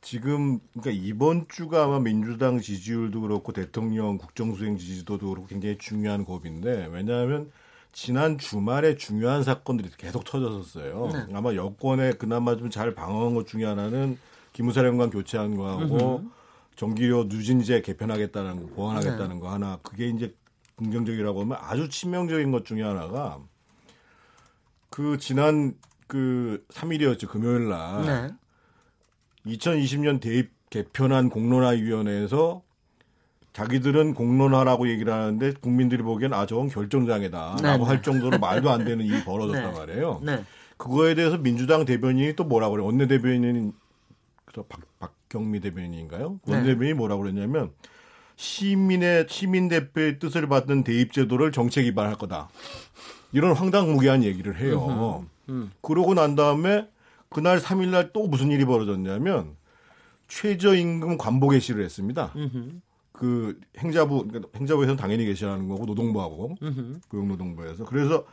지금 그러니까 이번 주가 아마 민주당 지지율도 그렇고 대통령 국정수행 지지도도 그렇고 굉장히 중요한 고비인데 왜냐하면 지난 주말에 중요한 사건들이 계속 터졌었어요. 네. 아마 여권에 그나마 좀 잘 방어한 것 중에 하나는 기무사령관 교체한 거하고 정기료 누진제 개편하겠다는 거, 보완하겠다는 네. 거 하나 그게 이제 긍정적이라고 하면 아주 치명적인 것 중에 하나가 그 지난 그 3일이었죠 금요일 날 네. 2020년 대입 개편안 공론화위원회에서 자기들은 공론화라고 얘기를 하는데 국민들이 보기엔 아 저건 결정장애다라고 네, 네. 할 정도로 말도 안 되는 일이 벌어졌단 네. 말이에요. 네. 그거에 대해서 민주당 대변인이 또 뭐라고 그래요? 원내 대변인 박, 박경미 대변인인가요? 네. 원내 대변인이 뭐라고 그랬냐면 시민의 시민 대표의 뜻을 받는 대입 제도를 정책 위반할 거다. 이런 황당무계한 얘기를 해요. 음. 그러고 난 다음에 그날 3일날 또 무슨 일이 벌어졌냐면 최저임금 관보 개시를 했습니다. 음흠. 그 행자부 그러니까 행자부에서는 당연히 게시하는 거고 노동부하고 고용노동부에서 그래서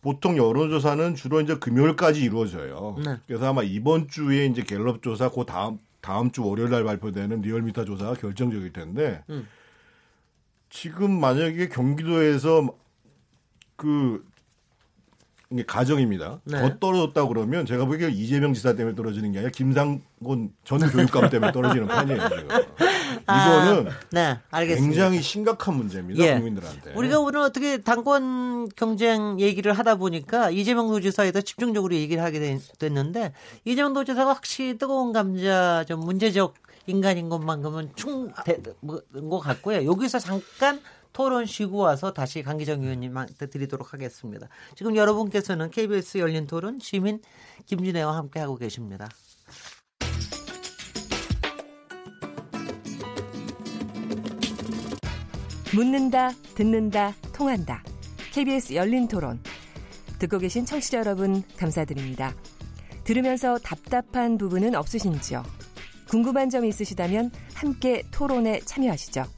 보통 여론조사는 주로 이제 금요일까지 이루어져요. 네. 그래서 아마 이번 주에 이제 갤럽 조사 그 다음 다음 주 월요일 날 발표되는 리얼미터 조사가 결정적일 텐데 음. 지금 만약에 경기도에서 그 이게 가정입니다. 네. 더 떨어졌다 그러면 제가 보기에 이재명 지사 때문에 떨어지는 게 아니라 김상곤 전 교육감 때문에 떨어지는 판이에요. 지금. 이거는 아, 네, 알겠습니다. 굉장히 심각한 문제입니다. 예. 국민들한테. 우리가 오늘 어떻게 당권 경쟁 얘기를 하다 보니까 이재명 도지사에 더 집중적으로 얘기를 하게 됐는데 이재명 도지사가 확실히 뜨거운 감자 좀 문제적 인간인 것만큼은 충된 것 같고요. 여기서 잠깐 토론 쉬고 와서 다시 강기정 의원님한테 드리도록 하겠습니다. 지금 여러분께서는 KBS 열린 토론 시민 김진애와 함께하고 계십니다. 묻는다, 듣는다, 통한다. KBS 열린 토론. 듣고 계신 청취자 여러분, 감사드립니다. 들으면서 답답한 부분은 없으신지요? 궁금한 점이 있으시다면 함께 토론에 참여하시죠.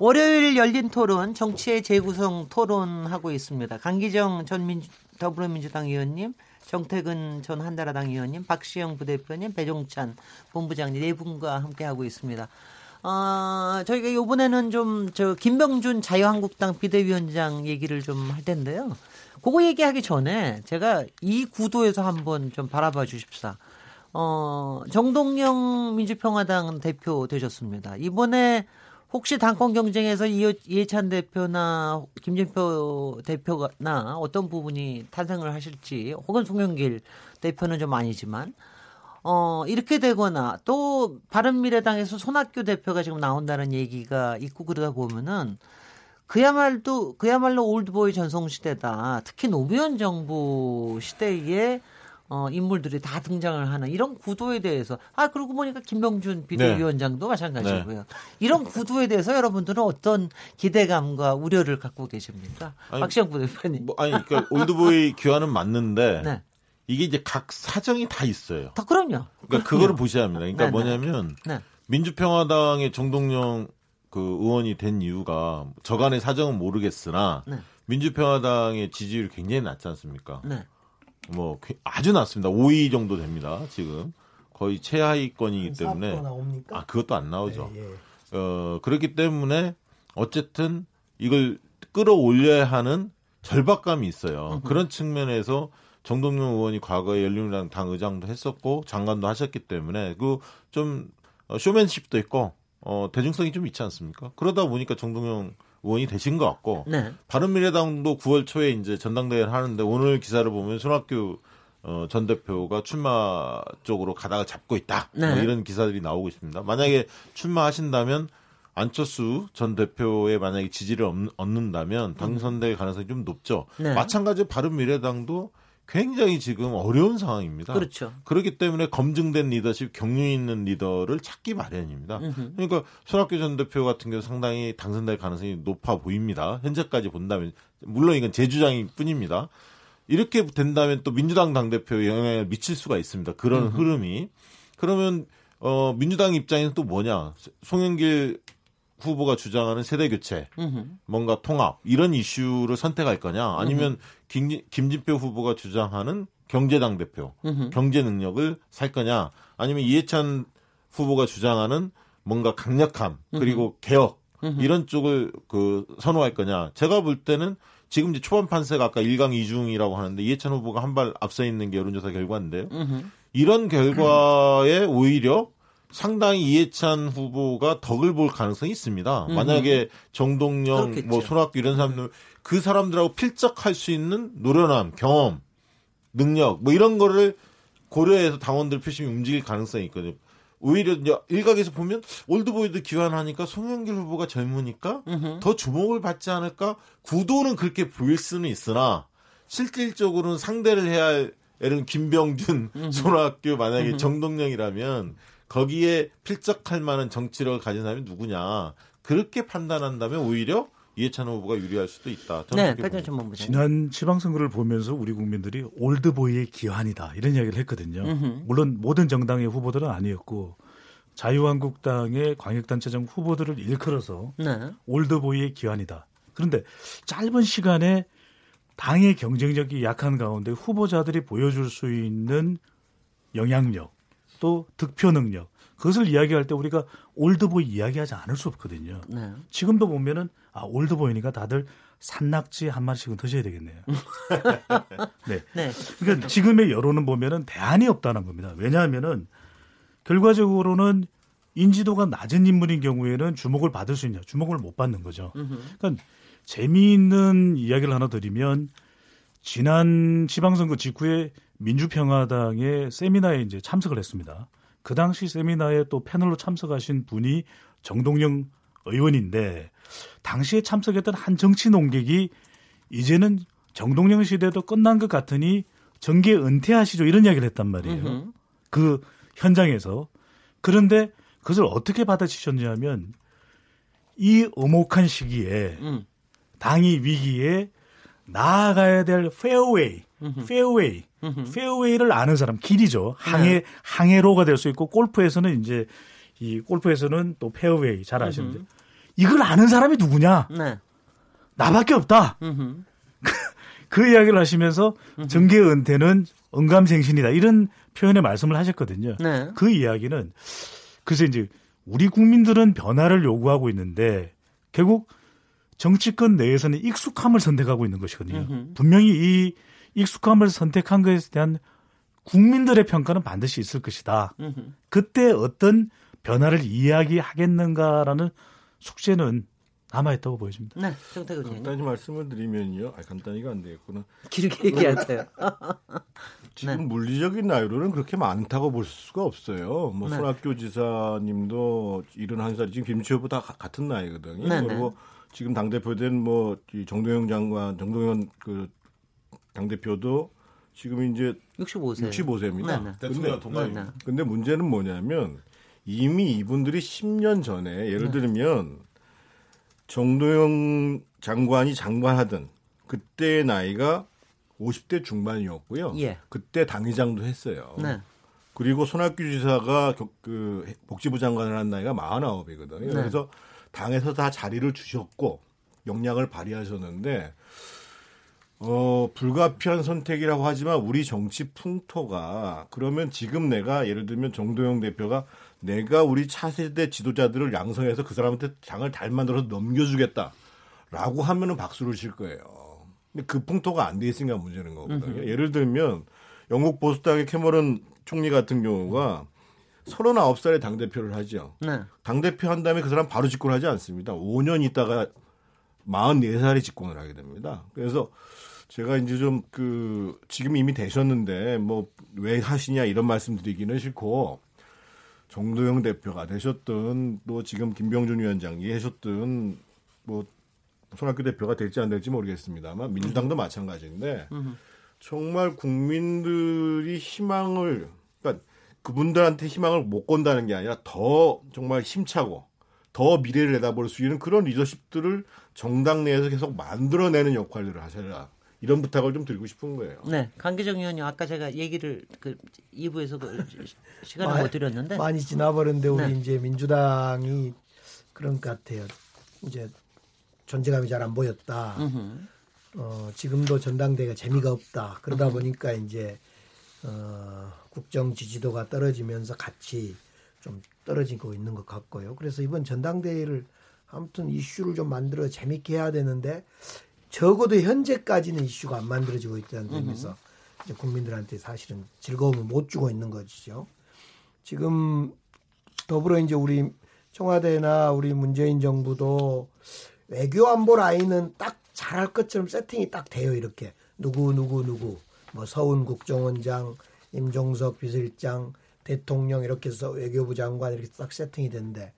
네. 월요일 열린 토론 정치의 재구성 토론하고 있습니다. 강기정 전 민주, 더불어민주당 의원님, 정태근 전 한나라당 의원님, 박시영 부대표님, 배종찬 본부장님 네 분과 함께 하고 있습니다. 어, 저희가 이번에는 좀 저 김병준 자유한국당 비대위원장 얘기를 좀 할 텐데요. 그거 얘기하기 전에 제가 이 구도에서 한번 좀 바라봐 주십사. 어, 정동영 민주평화당 대표 되셨습니다. 이번에 혹시 당권 경쟁에서 이해찬 대표나 김진표 대표나 어떤 부분이 탄생을 하실지 혹은 송영길 대표는 좀 아니지만 어 이렇게 되거나 또 바른미래당에서 손학규 대표가 지금 나온다는 얘기가 있고 그러다 보면은 그야말로 그야말로 올드보이 전성시대다. 특히 노무현 정부 시대에 어, 인물들이 다 등장을 하는 이런 구도에 대해서 아 그러고 보니까 김병준 비대위원장도 네. 마찬가지고요. 네. 이런 구도에 대해서 여러분들은 어떤 기대감과 우려를 갖고 계십니까? 박시영 부대표님. 뭐, 아니 그러니까 올드보이 교환은 맞는데 네. 이게 이제 각 사정이 다 있어요. 다 그럼요. 그러니까 그거를 보셔야 합니다. 그러니까 네, 네. 뭐냐면 네. 민주평화당의 정동영 그 의원이 된 이유가 저간의 사정은 모르겠으나 민주평화당의 지지율이 굉장히 낮지 않습니까? 뭐 아주 낮습니다. 5위 정도 됩니다. 지금 거의 최하위권이기 때문에 아 그것도 안 나오죠. 예, 예. 어 그렇기 때문에 어쨌든 이걸 끌어올려야 하는 절박감이 있어요. 그런 측면에서 정동영 의원이 과거에 열린우리당 당 의장도 했었고 장관도 하셨기 때문에 그좀 어, 쇼맨십도 있고 어 대중성이 좀 있지 않습니까? 그러다 보니까 정동영 의원이 되신 것 같고 네. 바른미래당도 9월 초에 이제 전당대회를 하는데 오늘 기사를 보면 손학규 어, 전 대표가 출마 쪽으로 가다가 잡고 있다. 뭐 네. 뭐 이런 기사들이 나오고 있습니다. 만약에 출마하신다면 안철수 전 대표의 만약에 지지를 얻는다면 당선될 가능성이 좀 높죠. 네. 마찬가지로 바른미래당도 굉장히 지금 어려운 상황입니다. 그렇죠. 그렇기 때문에 검증된 리더십, 경륜 있는 리더를 찾기 마련입니다. 그러니까 손학규 전 대표 같은 경우 상당히 당선될 가능성이 높아 보입니다. 현재까지 본다면 물론 이건 제 주장일 뿐입니다. 이렇게 된다면 또 민주당 당대표에 영향을 미칠 수가 있습니다. 그런 음흠. 흐름이. 그러면 어 민주당 입장에서 또 뭐냐? 송영길 후보가 주장하는 세대 교체, 뭔가 통합 이런 이슈를 선택할 거냐, 아니면 김, 김진표 후보가 주장하는 경제당 대표, 경제 능력을 살 거냐, 아니면 이해찬 후보가 주장하는 뭔가 강력함 그리고 개혁 이런 쪽을 그 선호할 거냐. 제가 볼 때는 지금 이제 초반 판세가 아까 1강 2중이라고 하는데 이해찬 후보가 한 발 앞서 있는 게 여론조사 결과인데요. 이런 결과에 오히려 상당히 이해찬 후보가 덕을 볼 가능성이 있습니다. 음. 만약에 정동영, 그렇겠죠. 뭐 손학규 이런 사람들 그 사람들하고 필적할 수 있는 노련함, 경험, 능력 뭐 이런 거를 고려해서 당원들 표심이 움직일 가능성이 있거든요. 오히려 이제 일각에서 보면 올드보이도 기환하니까 송영길 후보가 젊으니까 음흠. 더 주목을 받지 않을까 구도는 그렇게 보일 수는 있으나 실질적으로는 상대를 해야 할 예를 김병준. 손학규 만약에 음흠. 정동영이라면 거기에 필적할 만한 정치력을 가진 사람이 누구냐 그렇게 판단한다면 오히려 이해찬 후보가 유리할 수도 있다. 네, 전문부 지난 지방선거를 보면서 우리 국민들이 올드보이의 기환이다 이런 이야기를 했거든요. 음흠. 물론 모든 정당의 후보들은 아니었고 자유한국당의 광역단체장 후보들을 일컬어서 네. 올드보이의 기환이다. 그런데 짧은 시간에 당의 경쟁력이 약한 가운데 후보자들이 보여줄 수 있는 영향력 또 득표 능력 그것을 이야기할 때 우리가 올드보이 이야기하지 않을 수 없거든요. 네. 지금도 보면은 아 올드보이니까 다들 산낙지 한 마리씩은 드셔야 되겠네요. 네. 네. 그러니까 지금의 여론은 보면은 대안이 없다는 겁니다. 왜냐하면은 결과적으로는 인지도가 낮은 인물인 경우에는 주목을 받을 수 있냐? 주목을 못 받는 거죠. 그러니까 재미있는 이야기를 하나 드리면 지난 지방선거 직후에 민주평화당의 세미나에 이제 참석을 했습니다. 그 당시 세미나에 또 패널로 참석하신 분이 정동영 의원인데 당시에 참석했던 한 정치 논객이 이제는 정동영 시대도 끝난 것 같으니 정계 은퇴하시죠 이런 이야기를 했단 말이에요. 으흠. 그 현장에서 그런데 그것을 어떻게 받아치셨냐면 이 엄혹한 시기에 음. 당이 위기에 나아가야 될 페어웨이, 페어웨이, 페어웨이를 아는 사람 길이죠. 항해 네. 항해로가 될 수 있고 골프에서는 이제 이 골프에서는 또 페어웨이 잘 아시는데 이걸 아는 사람이 누구냐? 네. 나밖에 없다. 그 이야기를 하시면서 정계 은퇴는 언감생신이다 이런 표현의 말씀을 하셨거든요. 네. 그 이야기는 그래서 이제 우리 국민들은 변화를 요구하고 있는데 결국 정치권 내에서는 익숙함을 선택하고 있는 것이거든요. 분명히 이 익숙함을 선택한 것에 대한 국민들의 평가는 반드시 있을 것이다. 으흠. 그때 어떤 변화를 이야기하겠는가라는 숙제는 남아있다고 보여집니다. 네, 정태근 간단히 말씀을 드리면요. 아, 간단히가 안 되겠구나. 길게 얘기하세요. 지금 네. 물리적인 나이로는 그렇게 많다고 볼 수가 없어요. 뭐 네. 손학규 지사님도 71살, 지금 김치호보다 같은 나이거든요. 네, 네. 그리고 지금 당 대표 된 뭐 정동영 장관, 정동영 그 당 대표도 지금 이제 65세. 65세입니다. 네, 네. 근데, 네, 네. 근데 문제는 뭐냐면 이미 이분들이 10년 전에 예를 네. 들면 정동영 장관이 장관하던 그때의 나이가 50대 중반이었고요. 예. 그때 당의장도 했어요. 네. 그리고 손학규 지사가 그 복지부 장관을 한 나이가 49이거든요. 네. 그래서 당에서 다 자리를 주셨고 역량을 발휘하셨는데 어, 불가피한 선택이라고 하지만 우리 정치 풍토가 그러면 지금 내가 예를 들면 정도영 대표가 내가 우리 차세대 지도자들을 양성해서 그 사람한테 장을 잘 만들어서 넘겨주겠다라고 하면은 박수를 칠 거예요. 근데 그 풍토가 안 돼 있으니까 문제는 거거든요. 예를 들면 영국 보수당의 캐머런 총리 같은 경우가 39살에 당대표를 하죠. 네. 당대표 한 다음에 그 사람 바로 집권하지 않습니다. 5년 있다가 44살에 집권을 하게 됩니다. 그래서 제가 이제 좀 그 지금 이미 되셨는데 뭐 왜 하시냐 이런 말씀 드리기는 싫고 정도영 대표가 되셨든 또 지금 김병준 위원장이 하셨든 뭐 손학규 대표가 될지 안 될지 모르겠습니다만 민주당도 마찬가지인데 정말 국민들이 희망을 그러니까 그분들한테 희망을 못 건다는 게 아니라 더 정말 힘차고 더 미래를 내다볼 수 있는 그런 리더십들을 정당 내에서 계속 만들어내는 역할들을 하셔라. 이런 부탁을 좀 드리고 싶은 거예요. 네. 강기정 의원님 아까 제가 얘기를 그 2부에서 그 시간을 못 드렸는데 많이 지나버렸는데 우리 네. 이제 민주당이 그런 것 같아요. 이제 존재감이 잘 안 보였다. 어, 지금도 전당대회가 재미가 없다. 그러다 으흠. 보니까 이제 어, 국정 지지도가 떨어지면서 같이 좀 떨어지고 있는 것 같고요. 그래서 이번 전당대회를 아무튼 이슈를 좀 만들어 재밌게 해야 되는데 적어도 현재까지는 이슈가 안 만들어지고 있다는 점에서 이제 국민들한테 사실은 즐거움을 못 주고 있는 것이죠. 지금 더불어 이제 우리 청와대나 우리 문재인 정부도 외교 안보 라인은 딱 잘할 것처럼 세팅이 딱 돼요 이렇게 누구 누구 누구 뭐 서훈 국정원장, 임종석 비서실장, 대통령 이렇게 해서 외교부 장관 이렇게 딱 세팅이 되는데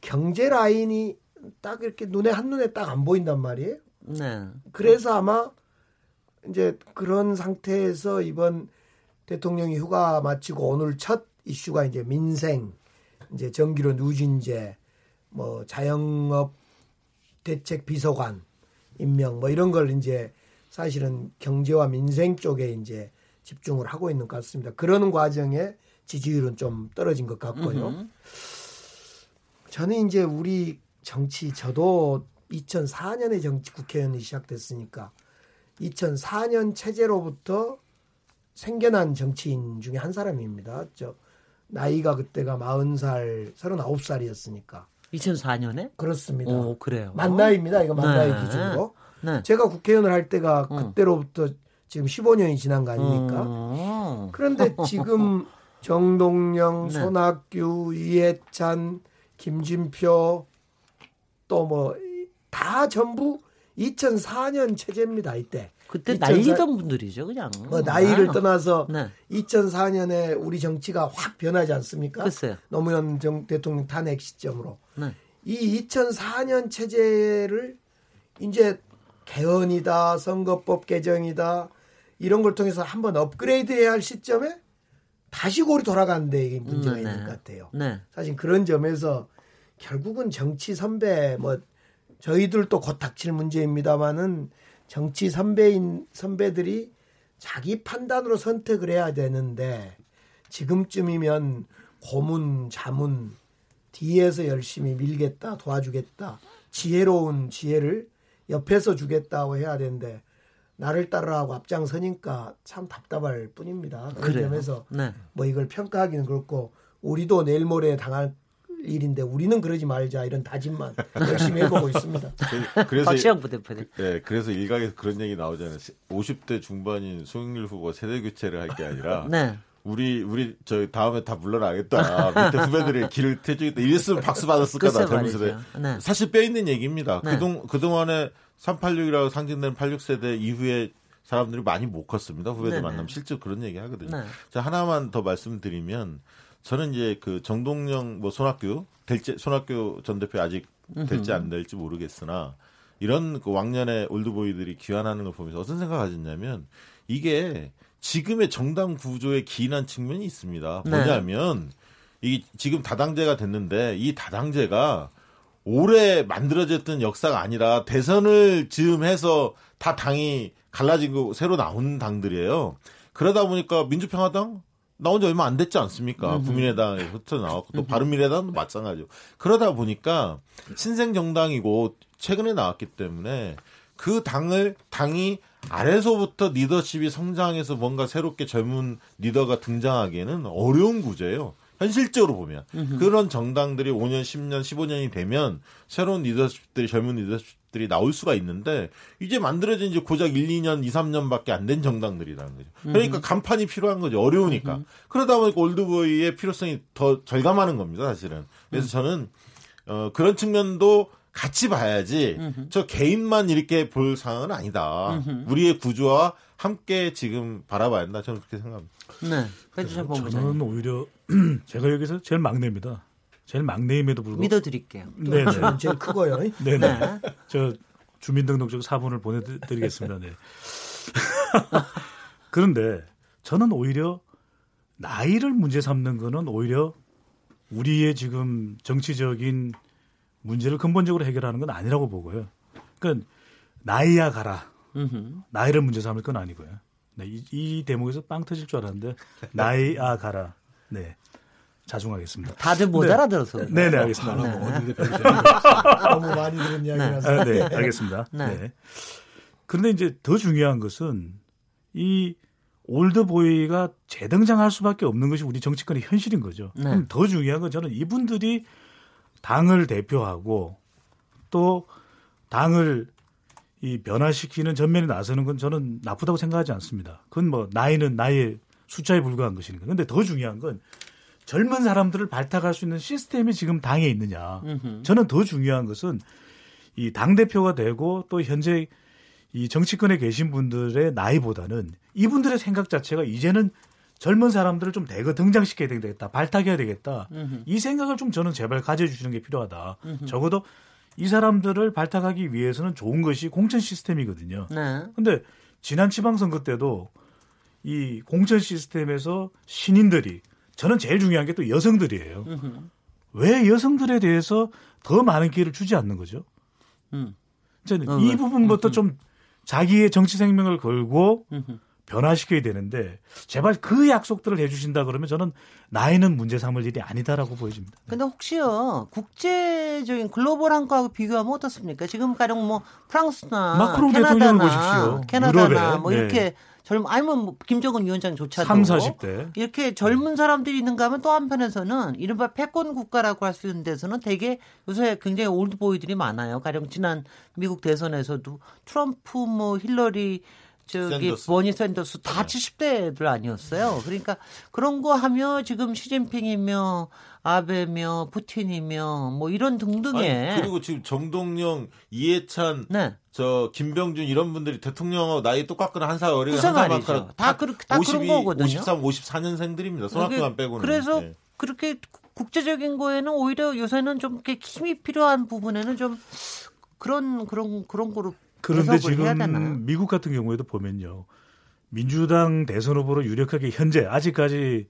경제 라인이 딱 이렇게 눈에 한눈에 딱 안 보인단 말이에요. 네. 그래서 아마 이제 그런 상태에서 이번 대통령이 휴가 마치고 오늘 첫 이슈가 이제 민생, 이제 전기료 누진제, 뭐 자영업 대책 비서관 임명 뭐 이런 걸 이제 사실은 경제와 민생 쪽에 이제 집중을 하고 있는 것 같습니다. 그러는 과정에 지지율은 좀 떨어진 것 같고요. 저는 이제 우리 정치 저도 2004년에 정치 국회의원이 시작됐으니까 2004년 체제로부터 생겨난 정치인 중에 한 사람입니다. 저 나이가 그때가 40살, 39살이었으니까. 2004년에? 그렇습니다. 오, 그래요. 만 나이입니다. 이거 만 네. 기준으로. 네. 제가 국회의원을 할 때가 어. 그때로부터 지금 15년이 지난 거 아닙니까? 어. 그런데 지금 정동영, 네. 손학규, 이해찬, 김진표 또 뭐 다 전부 2004년 체제입니다 이때. 그때 2004... 날리던 분들이죠, 그냥. 뭐 나이를 아. 떠나서 네. 2004년에 우리 정치가 확 변하지 않습니까? 글쎄요. 노무현 정, 대통령 탄핵 시점으로. 네. 이 2004년 체제를 이제 개헌이다, 선거법 개정이다, 이런 걸 통해서 한번 업그레이드 해야 할 시점에 다시 골이 돌아가는데 이게 문제가 음, 네. 있는 것 같아요. 네. 사실 그런 점에서 결국은 정치 선배 뭐 저희들도 곧 닥칠 문제입니다만은 정치 선배인 선배들이 자기 판단으로 선택을 해야 되는데 지금쯤이면 고문 자문 뒤에서 열심히 밀겠다 도와주겠다 지혜로운 지혜를 옆에서 주겠다고 해야 되는데 나를 따르라고 앞장서니까 참 답답할 뿐입니다. 그런 그래요? 점에서 네. 뭐 이걸 평가하기는 그렇고 우리도 내일 모레 당할 일인데 우리는 그러지 말자 이런 다짐만 열심히 해보고 있습니다. 그, 그래서 박시영 부대표님. 네, 그래서 일각에서 그런 얘기 나오잖아요. 50대 중반인 송영길 후보 세대 교체를 할 게 아니라 네. 우리 우리 저 다음에 다 물러나겠다. 밑에 후배들의 길을 태주겠다. 이랬으면 박수 받았을까 나 젊은 세대. 네. 사실 뼈 있는 얘기입니다. 네. 그동 그동안에 386이라고 상징되는 86세대 이후에 사람들이 많이 못 컸습니다. 후배들 만나면 실제로 그런 얘기 하거든요. 네. 자, 하나만 더 말씀드리면 저는 이제 그 정동영 뭐 손학규 될지 손학규 전 대표 아직 될지 안 될지 모르겠으나 이런 그 왕년의 올드보이들이 귀환하는 걸 보면서 어떤 생각 가졌냐면 이게 지금의 정당 구조에 기인한 측면이 있습니다. 네. 뭐냐면 이 지금 다당제가 됐는데 이 다당제가 오래 만들어졌던 역사가 아니라 대선을 즈음해서 다 당이 갈라지고 새로 나온 당들이에요. 그러다 보니까 민주평화당 나온 지 얼마 안 됐지 않습니까? 국민의당에 흩어 나왔고 또 바른미래당도 마찬가지고. 그러다 보니까 신생 정당이고 최근에 나왔기 때문에 그 당을 당이 아래서부터 리더십이 성장해서 뭔가 새롭게 젊은 리더가 등장하기에는 어려운 구조예요. 현실적으로 보면. 그런 정당들이 5년, 10년, 15년이 되면 새로운 리더십들이 젊은 리더십 들이 나올 수가 있는데 이제 만들어진 이제 고작 1, 2년, 2, 3년밖에 안 된 정당들이라는 거죠. 그러니까 간판이 필요한 거죠. 어려우니까. 그러다 보니까 올드보이의 필요성이 더 절감하는 겁니다, 사실은. 그래서 저는 어 그런 측면도 같이 봐야지 저 개인만 이렇게 볼 상황은 아니다. 우리의 구조와 함께 지금 바라봐야 한다. 저는 그렇게 생각합니다. 네. 저는 오히려 제가 여기서 제일 막내입니다. 제일 막내임에도 불구하고 믿어드릴게요. 네, 네. 제일 크고요. 네, 네. 저 주민등록증 4번을 보내드리겠습니다. 네. 그런데 저는 오히려 나이를 문제 삼는 거는 오히려 우리의 지금 정치적인 문제를 근본적으로 해결하는 건 아니라고 보고요. 그러니까 나이야 가라. 나이를 문제 삼을 건 아니고요. 네, 이, 이 대목에서 빵 터질 줄 알았는데 나이야 가라. 네. 자중하겠습니다. 다들 못 네. 알아들어서. 네네, 네, 알겠습니다. 네. 너무 많이 들은 이야기라서. 아, 네, 알겠습니다. 네. 네. 그런데 이제 더 중요한 것은 이 올드보이가 재등장할 수밖에 없는 것이 우리 정치권의 현실인 거죠. 네. 그럼 더 중요한 건 저는 이분들이 당을 대표하고 또 당을 이 변화시키는 전면에 나서는 건 저는 나쁘다고 생각하지 않습니다. 그건 뭐 나이는 나이의 숫자에 불과한 것이니까. 근데 더 중요한 건 젊은 사람들을 발탁할 수 있는 시스템이 지금 당에 있느냐. 저는 더 중요한 것은 이 당대표가 되고 또 현재 이 정치권에 계신 분들의 나이보다는 이분들의 생각 자체가 이제는 젊은 사람들을 좀 대거 등장시켜야 되겠다, 발탁해야 되겠다. 음흠. 이 생각을 좀 저는 제발 가져주시는 게 필요하다. 음흠. 적어도 이 사람들을 발탁하기 위해서는 좋은 것이 공천 시스템이거든요. 네. 근데 지난 지방선거 때도 이 공천 시스템에서 신인들이 저는 제일 중요한 게 또 여성들이에요. 왜 여성들에 대해서 더 많은 기회를 주지 않는 거죠? 음. 저는 어, 이 부분부터 좀 자기의 정치 생명을 걸고 변화시켜야 되는데 제발 그 약속들을 해주신다 그러면 저는 나이는 문제 삼을 일이 아니다라고 보여집니다. 근데 혹시요 국제적인 글로벌한 거하고 비교하면 어떻습니까? 지금 가령 뭐 프랑스나 마크롱 캐나다나 보십시오. 캐나다나 유럽에. 뭐 네. 이렇게 젊은 아니면 뭐 김정은 위원장조차도 3, 40대 이렇게 젊은 사람들이 있는가 하면 또 한편에서는 이른바 패권 국가라고 할 수 있는 데서는 되게 요새 굉장히 올드보이들이 많아요. 가령 지난 미국 대선에서도 트럼프 뭐 힐러리 저기 샌더스. 버니 샌더스 다 네. 70대들 아니었어요. 그러니까 그런 거 하며 지금 시진핑이며 아베며 푸틴이며 뭐 이런 등등의 아니, 그리고 지금 정동영, 이해찬, 네. 저 김병준 이런 분들이 대통령하고 나이 똑같거나 한 살 어리고 한살 많거나 다, 그, 다 52, 그런 거거든요. 53, 54년생들입니다. 손학규만 빼고는. 그래서 네. 그렇게 국제적인 거에는 오히려 요새는 좀 이렇게 힘이 필요한 부분에는 좀 그런 그런 그런 거로 그런데 지금 미국 같은 경우에도 보면요. 민주당 대선 후보로 유력하게 현재 아직까지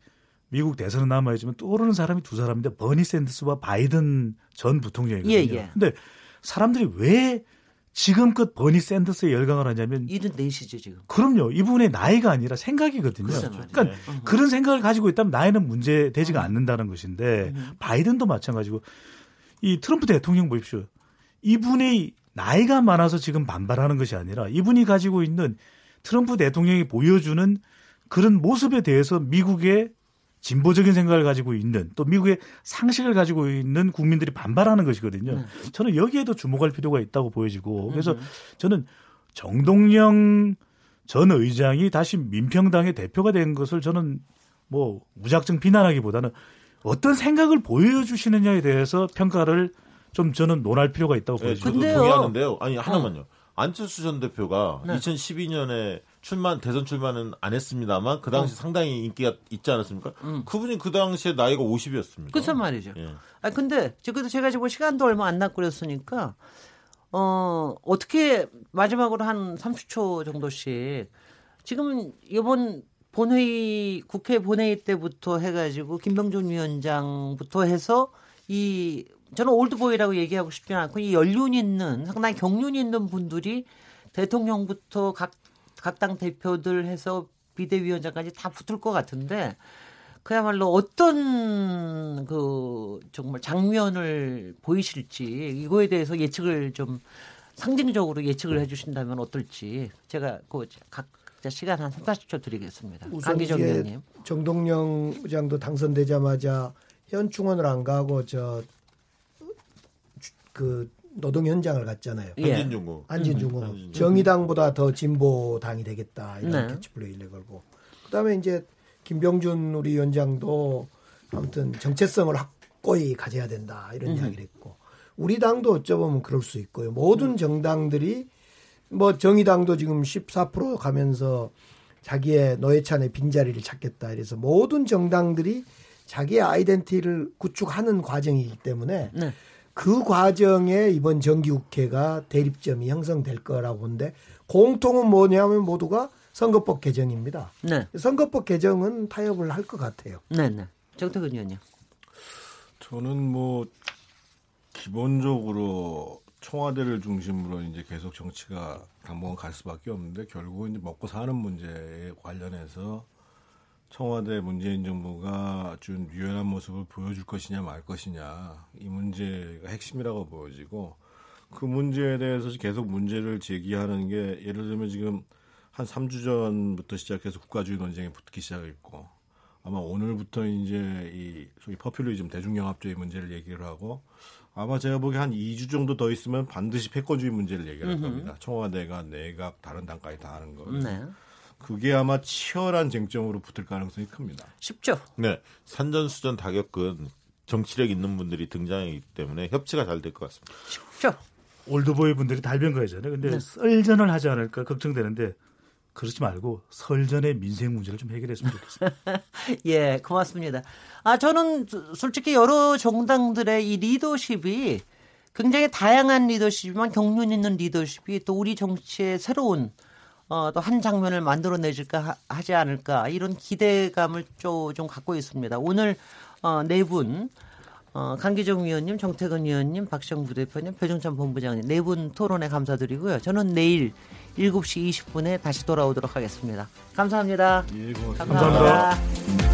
미국 대선은 남아있지만 떠오르는 사람이 두 사람인데 버니 샌더스와 바이든 전 부통령이거든요. 예, 예. 근데 사람들이 왜 지금껏 버니 샌더스에 열광을 하냐면 74시죠 지금. 그럼요. 이분의 나이가 아니라 생각이거든요. 그러니까 네. 그런 생각을 가지고 있다면 나이는 문제 되지가 음. 않는다는 것인데 음. 바이든도 마찬가지고 이 트럼프 대통령 보십시오. 이분의 나이가 많아서 지금 반발하는 것이 아니라 이분이 가지고 있는 트럼프 대통령이 보여주는 그런 모습에 대해서 미국의 진보적인 생각을 가지고 있는 또 미국의 상식을 가지고 있는 국민들이 반발하는 것이거든요. 네. 저는 여기에도 주목할 필요가 있다고 보여지고 그래서 음. 저는 정동영 전 의장이 다시 민평당의 대표가 된 것을 저는 뭐 무작정 비난하기보다는 어떤 생각을 보여주시느냐에 대해서 평가를 좀 저는 논할 필요가 있다고 네, 보여집니다. 저도 동의하는데요. 아니 하나만요. 어. 안철수 전 대표가 네. 2012년에 출마 대선 출마는 안 했습니다만 그 당시 어. 상당히 인기가 있지 않았습니까? 음. 그분이 그 당시에 나이가 50이었습니다. 그렇 말이죠. 예. 아 근데 저기도 제가 지금 시간도 얼마 안 남고 그랬으니까 어 어떻게 마지막으로 한 30초 정도씩 지금 이번 본회의 국회 본회의 때부터 해가지고 김병준 위원장부터 해서 이 저는 올드보이라고 얘기하고 싶지는 않고 이 연륜 있는 상당히 경륜 있는 분들이 대통령부터 각 각 당 대표들 해서 비대위원장까지 다 붙을 것 같은데 그야말로 어떤 그 정말 장면을 보이실지 이거에 대해서 예측을 좀 상징적으로 예측을 해주신다면 어떨지 제가 그 각자 시간 한 3, 40초 드리겠습니다. 강기정 의원님. 정동영 의장도 당선되자마자 현충원을 안 가고 저 그 노동 현장을 갔잖아요. 예. 한진중구. 한진중구. 음, 정의당보다 더 진보당이 되겠다 이런 네. 캐치플레이를 걸고. 그다음에 이제 김병준 우리 위원장도 아무튼 정체성을 확고히 가져야 된다 이런 음. 이야기를 했고 우리 당도 어쩌면 그럴 수 있고요. 모든 음. 정당들이 뭐 정의당도 지금 14% 가면서 자기의 노회찬의 빈자리를 찾겠다 이래서 모든 정당들이 자기의 아이덴티를 구축하는 과정이기 때문에 네. 그 과정에 이번 정기국회가 대립점이 형성될 거라고 보는데 공통은 뭐냐면 모두가 선거법 개정입니다. 네. 선거법 개정은 타협을 할 것 같아요. 네, 네. 정태근 의원님. 저는 뭐 기본적으로 청와대를 중심으로 이제 계속 정치가 당분간 갈 수밖에 없는데 결국은 이제 먹고 사는 문제에 관련해서 청와대 문재인 정부가 준 유연한 모습을 보여줄 것이냐 말 것이냐 이 문제가 핵심이라고 보여지고 그 문제에 대해서 계속 문제를 제기하는 게 예를 들면 지금 한 3주 전부터 시작해서 국가주의 논쟁이 붙기 시작했고 아마 오늘부터 이제 이 소위 퍼퓰리즘 대중영합주의 문제를 얘기를 하고 아마 제가 보기에 한 2주 정도 더 있으면 반드시 패권주의 문제를 얘기할. 겁니다. 청와대가 내각 다른 당까지 다 하는 거. 네. 그게 아마 치열한 쟁점으로 붙을 가능성이 큽니다. 쉽죠. 네. 산전수전 다 겪은 정치력 있는 분들이 등장하기 때문에 협치가 잘 될 것 같습니다. 쉽죠. 올드보이 분들이 달변거잖아요. 근데 네. 썰전을 하지 않을까 걱정되는데 그렇지 말고 설전의 민생 문제를 좀 해결했으면 좋겠습니다. 예, 고맙습니다. 아, 저는 솔직히 여러 정당들의 이 리더십이 굉장히 다양한 리더십이지만 경륜 있는 리더십이 또 우리 정치의 새로운 어, 또 한 장면을 만들어내질까 하지 않을까 이런 기대감을 좀, 좀 갖고 있습니다. 오늘 어, 네 분, 어, 강기정 위원님, 정태근 위원님, 박시영 부대표님, 표정찬 본부장님 네 분 토론에 감사드리고요. 저는 내일 7시 20분에 다시 돌아오도록 하겠습니다. 감사합니다. 예, 고맙습니다. 감사합니다. 감사합니다.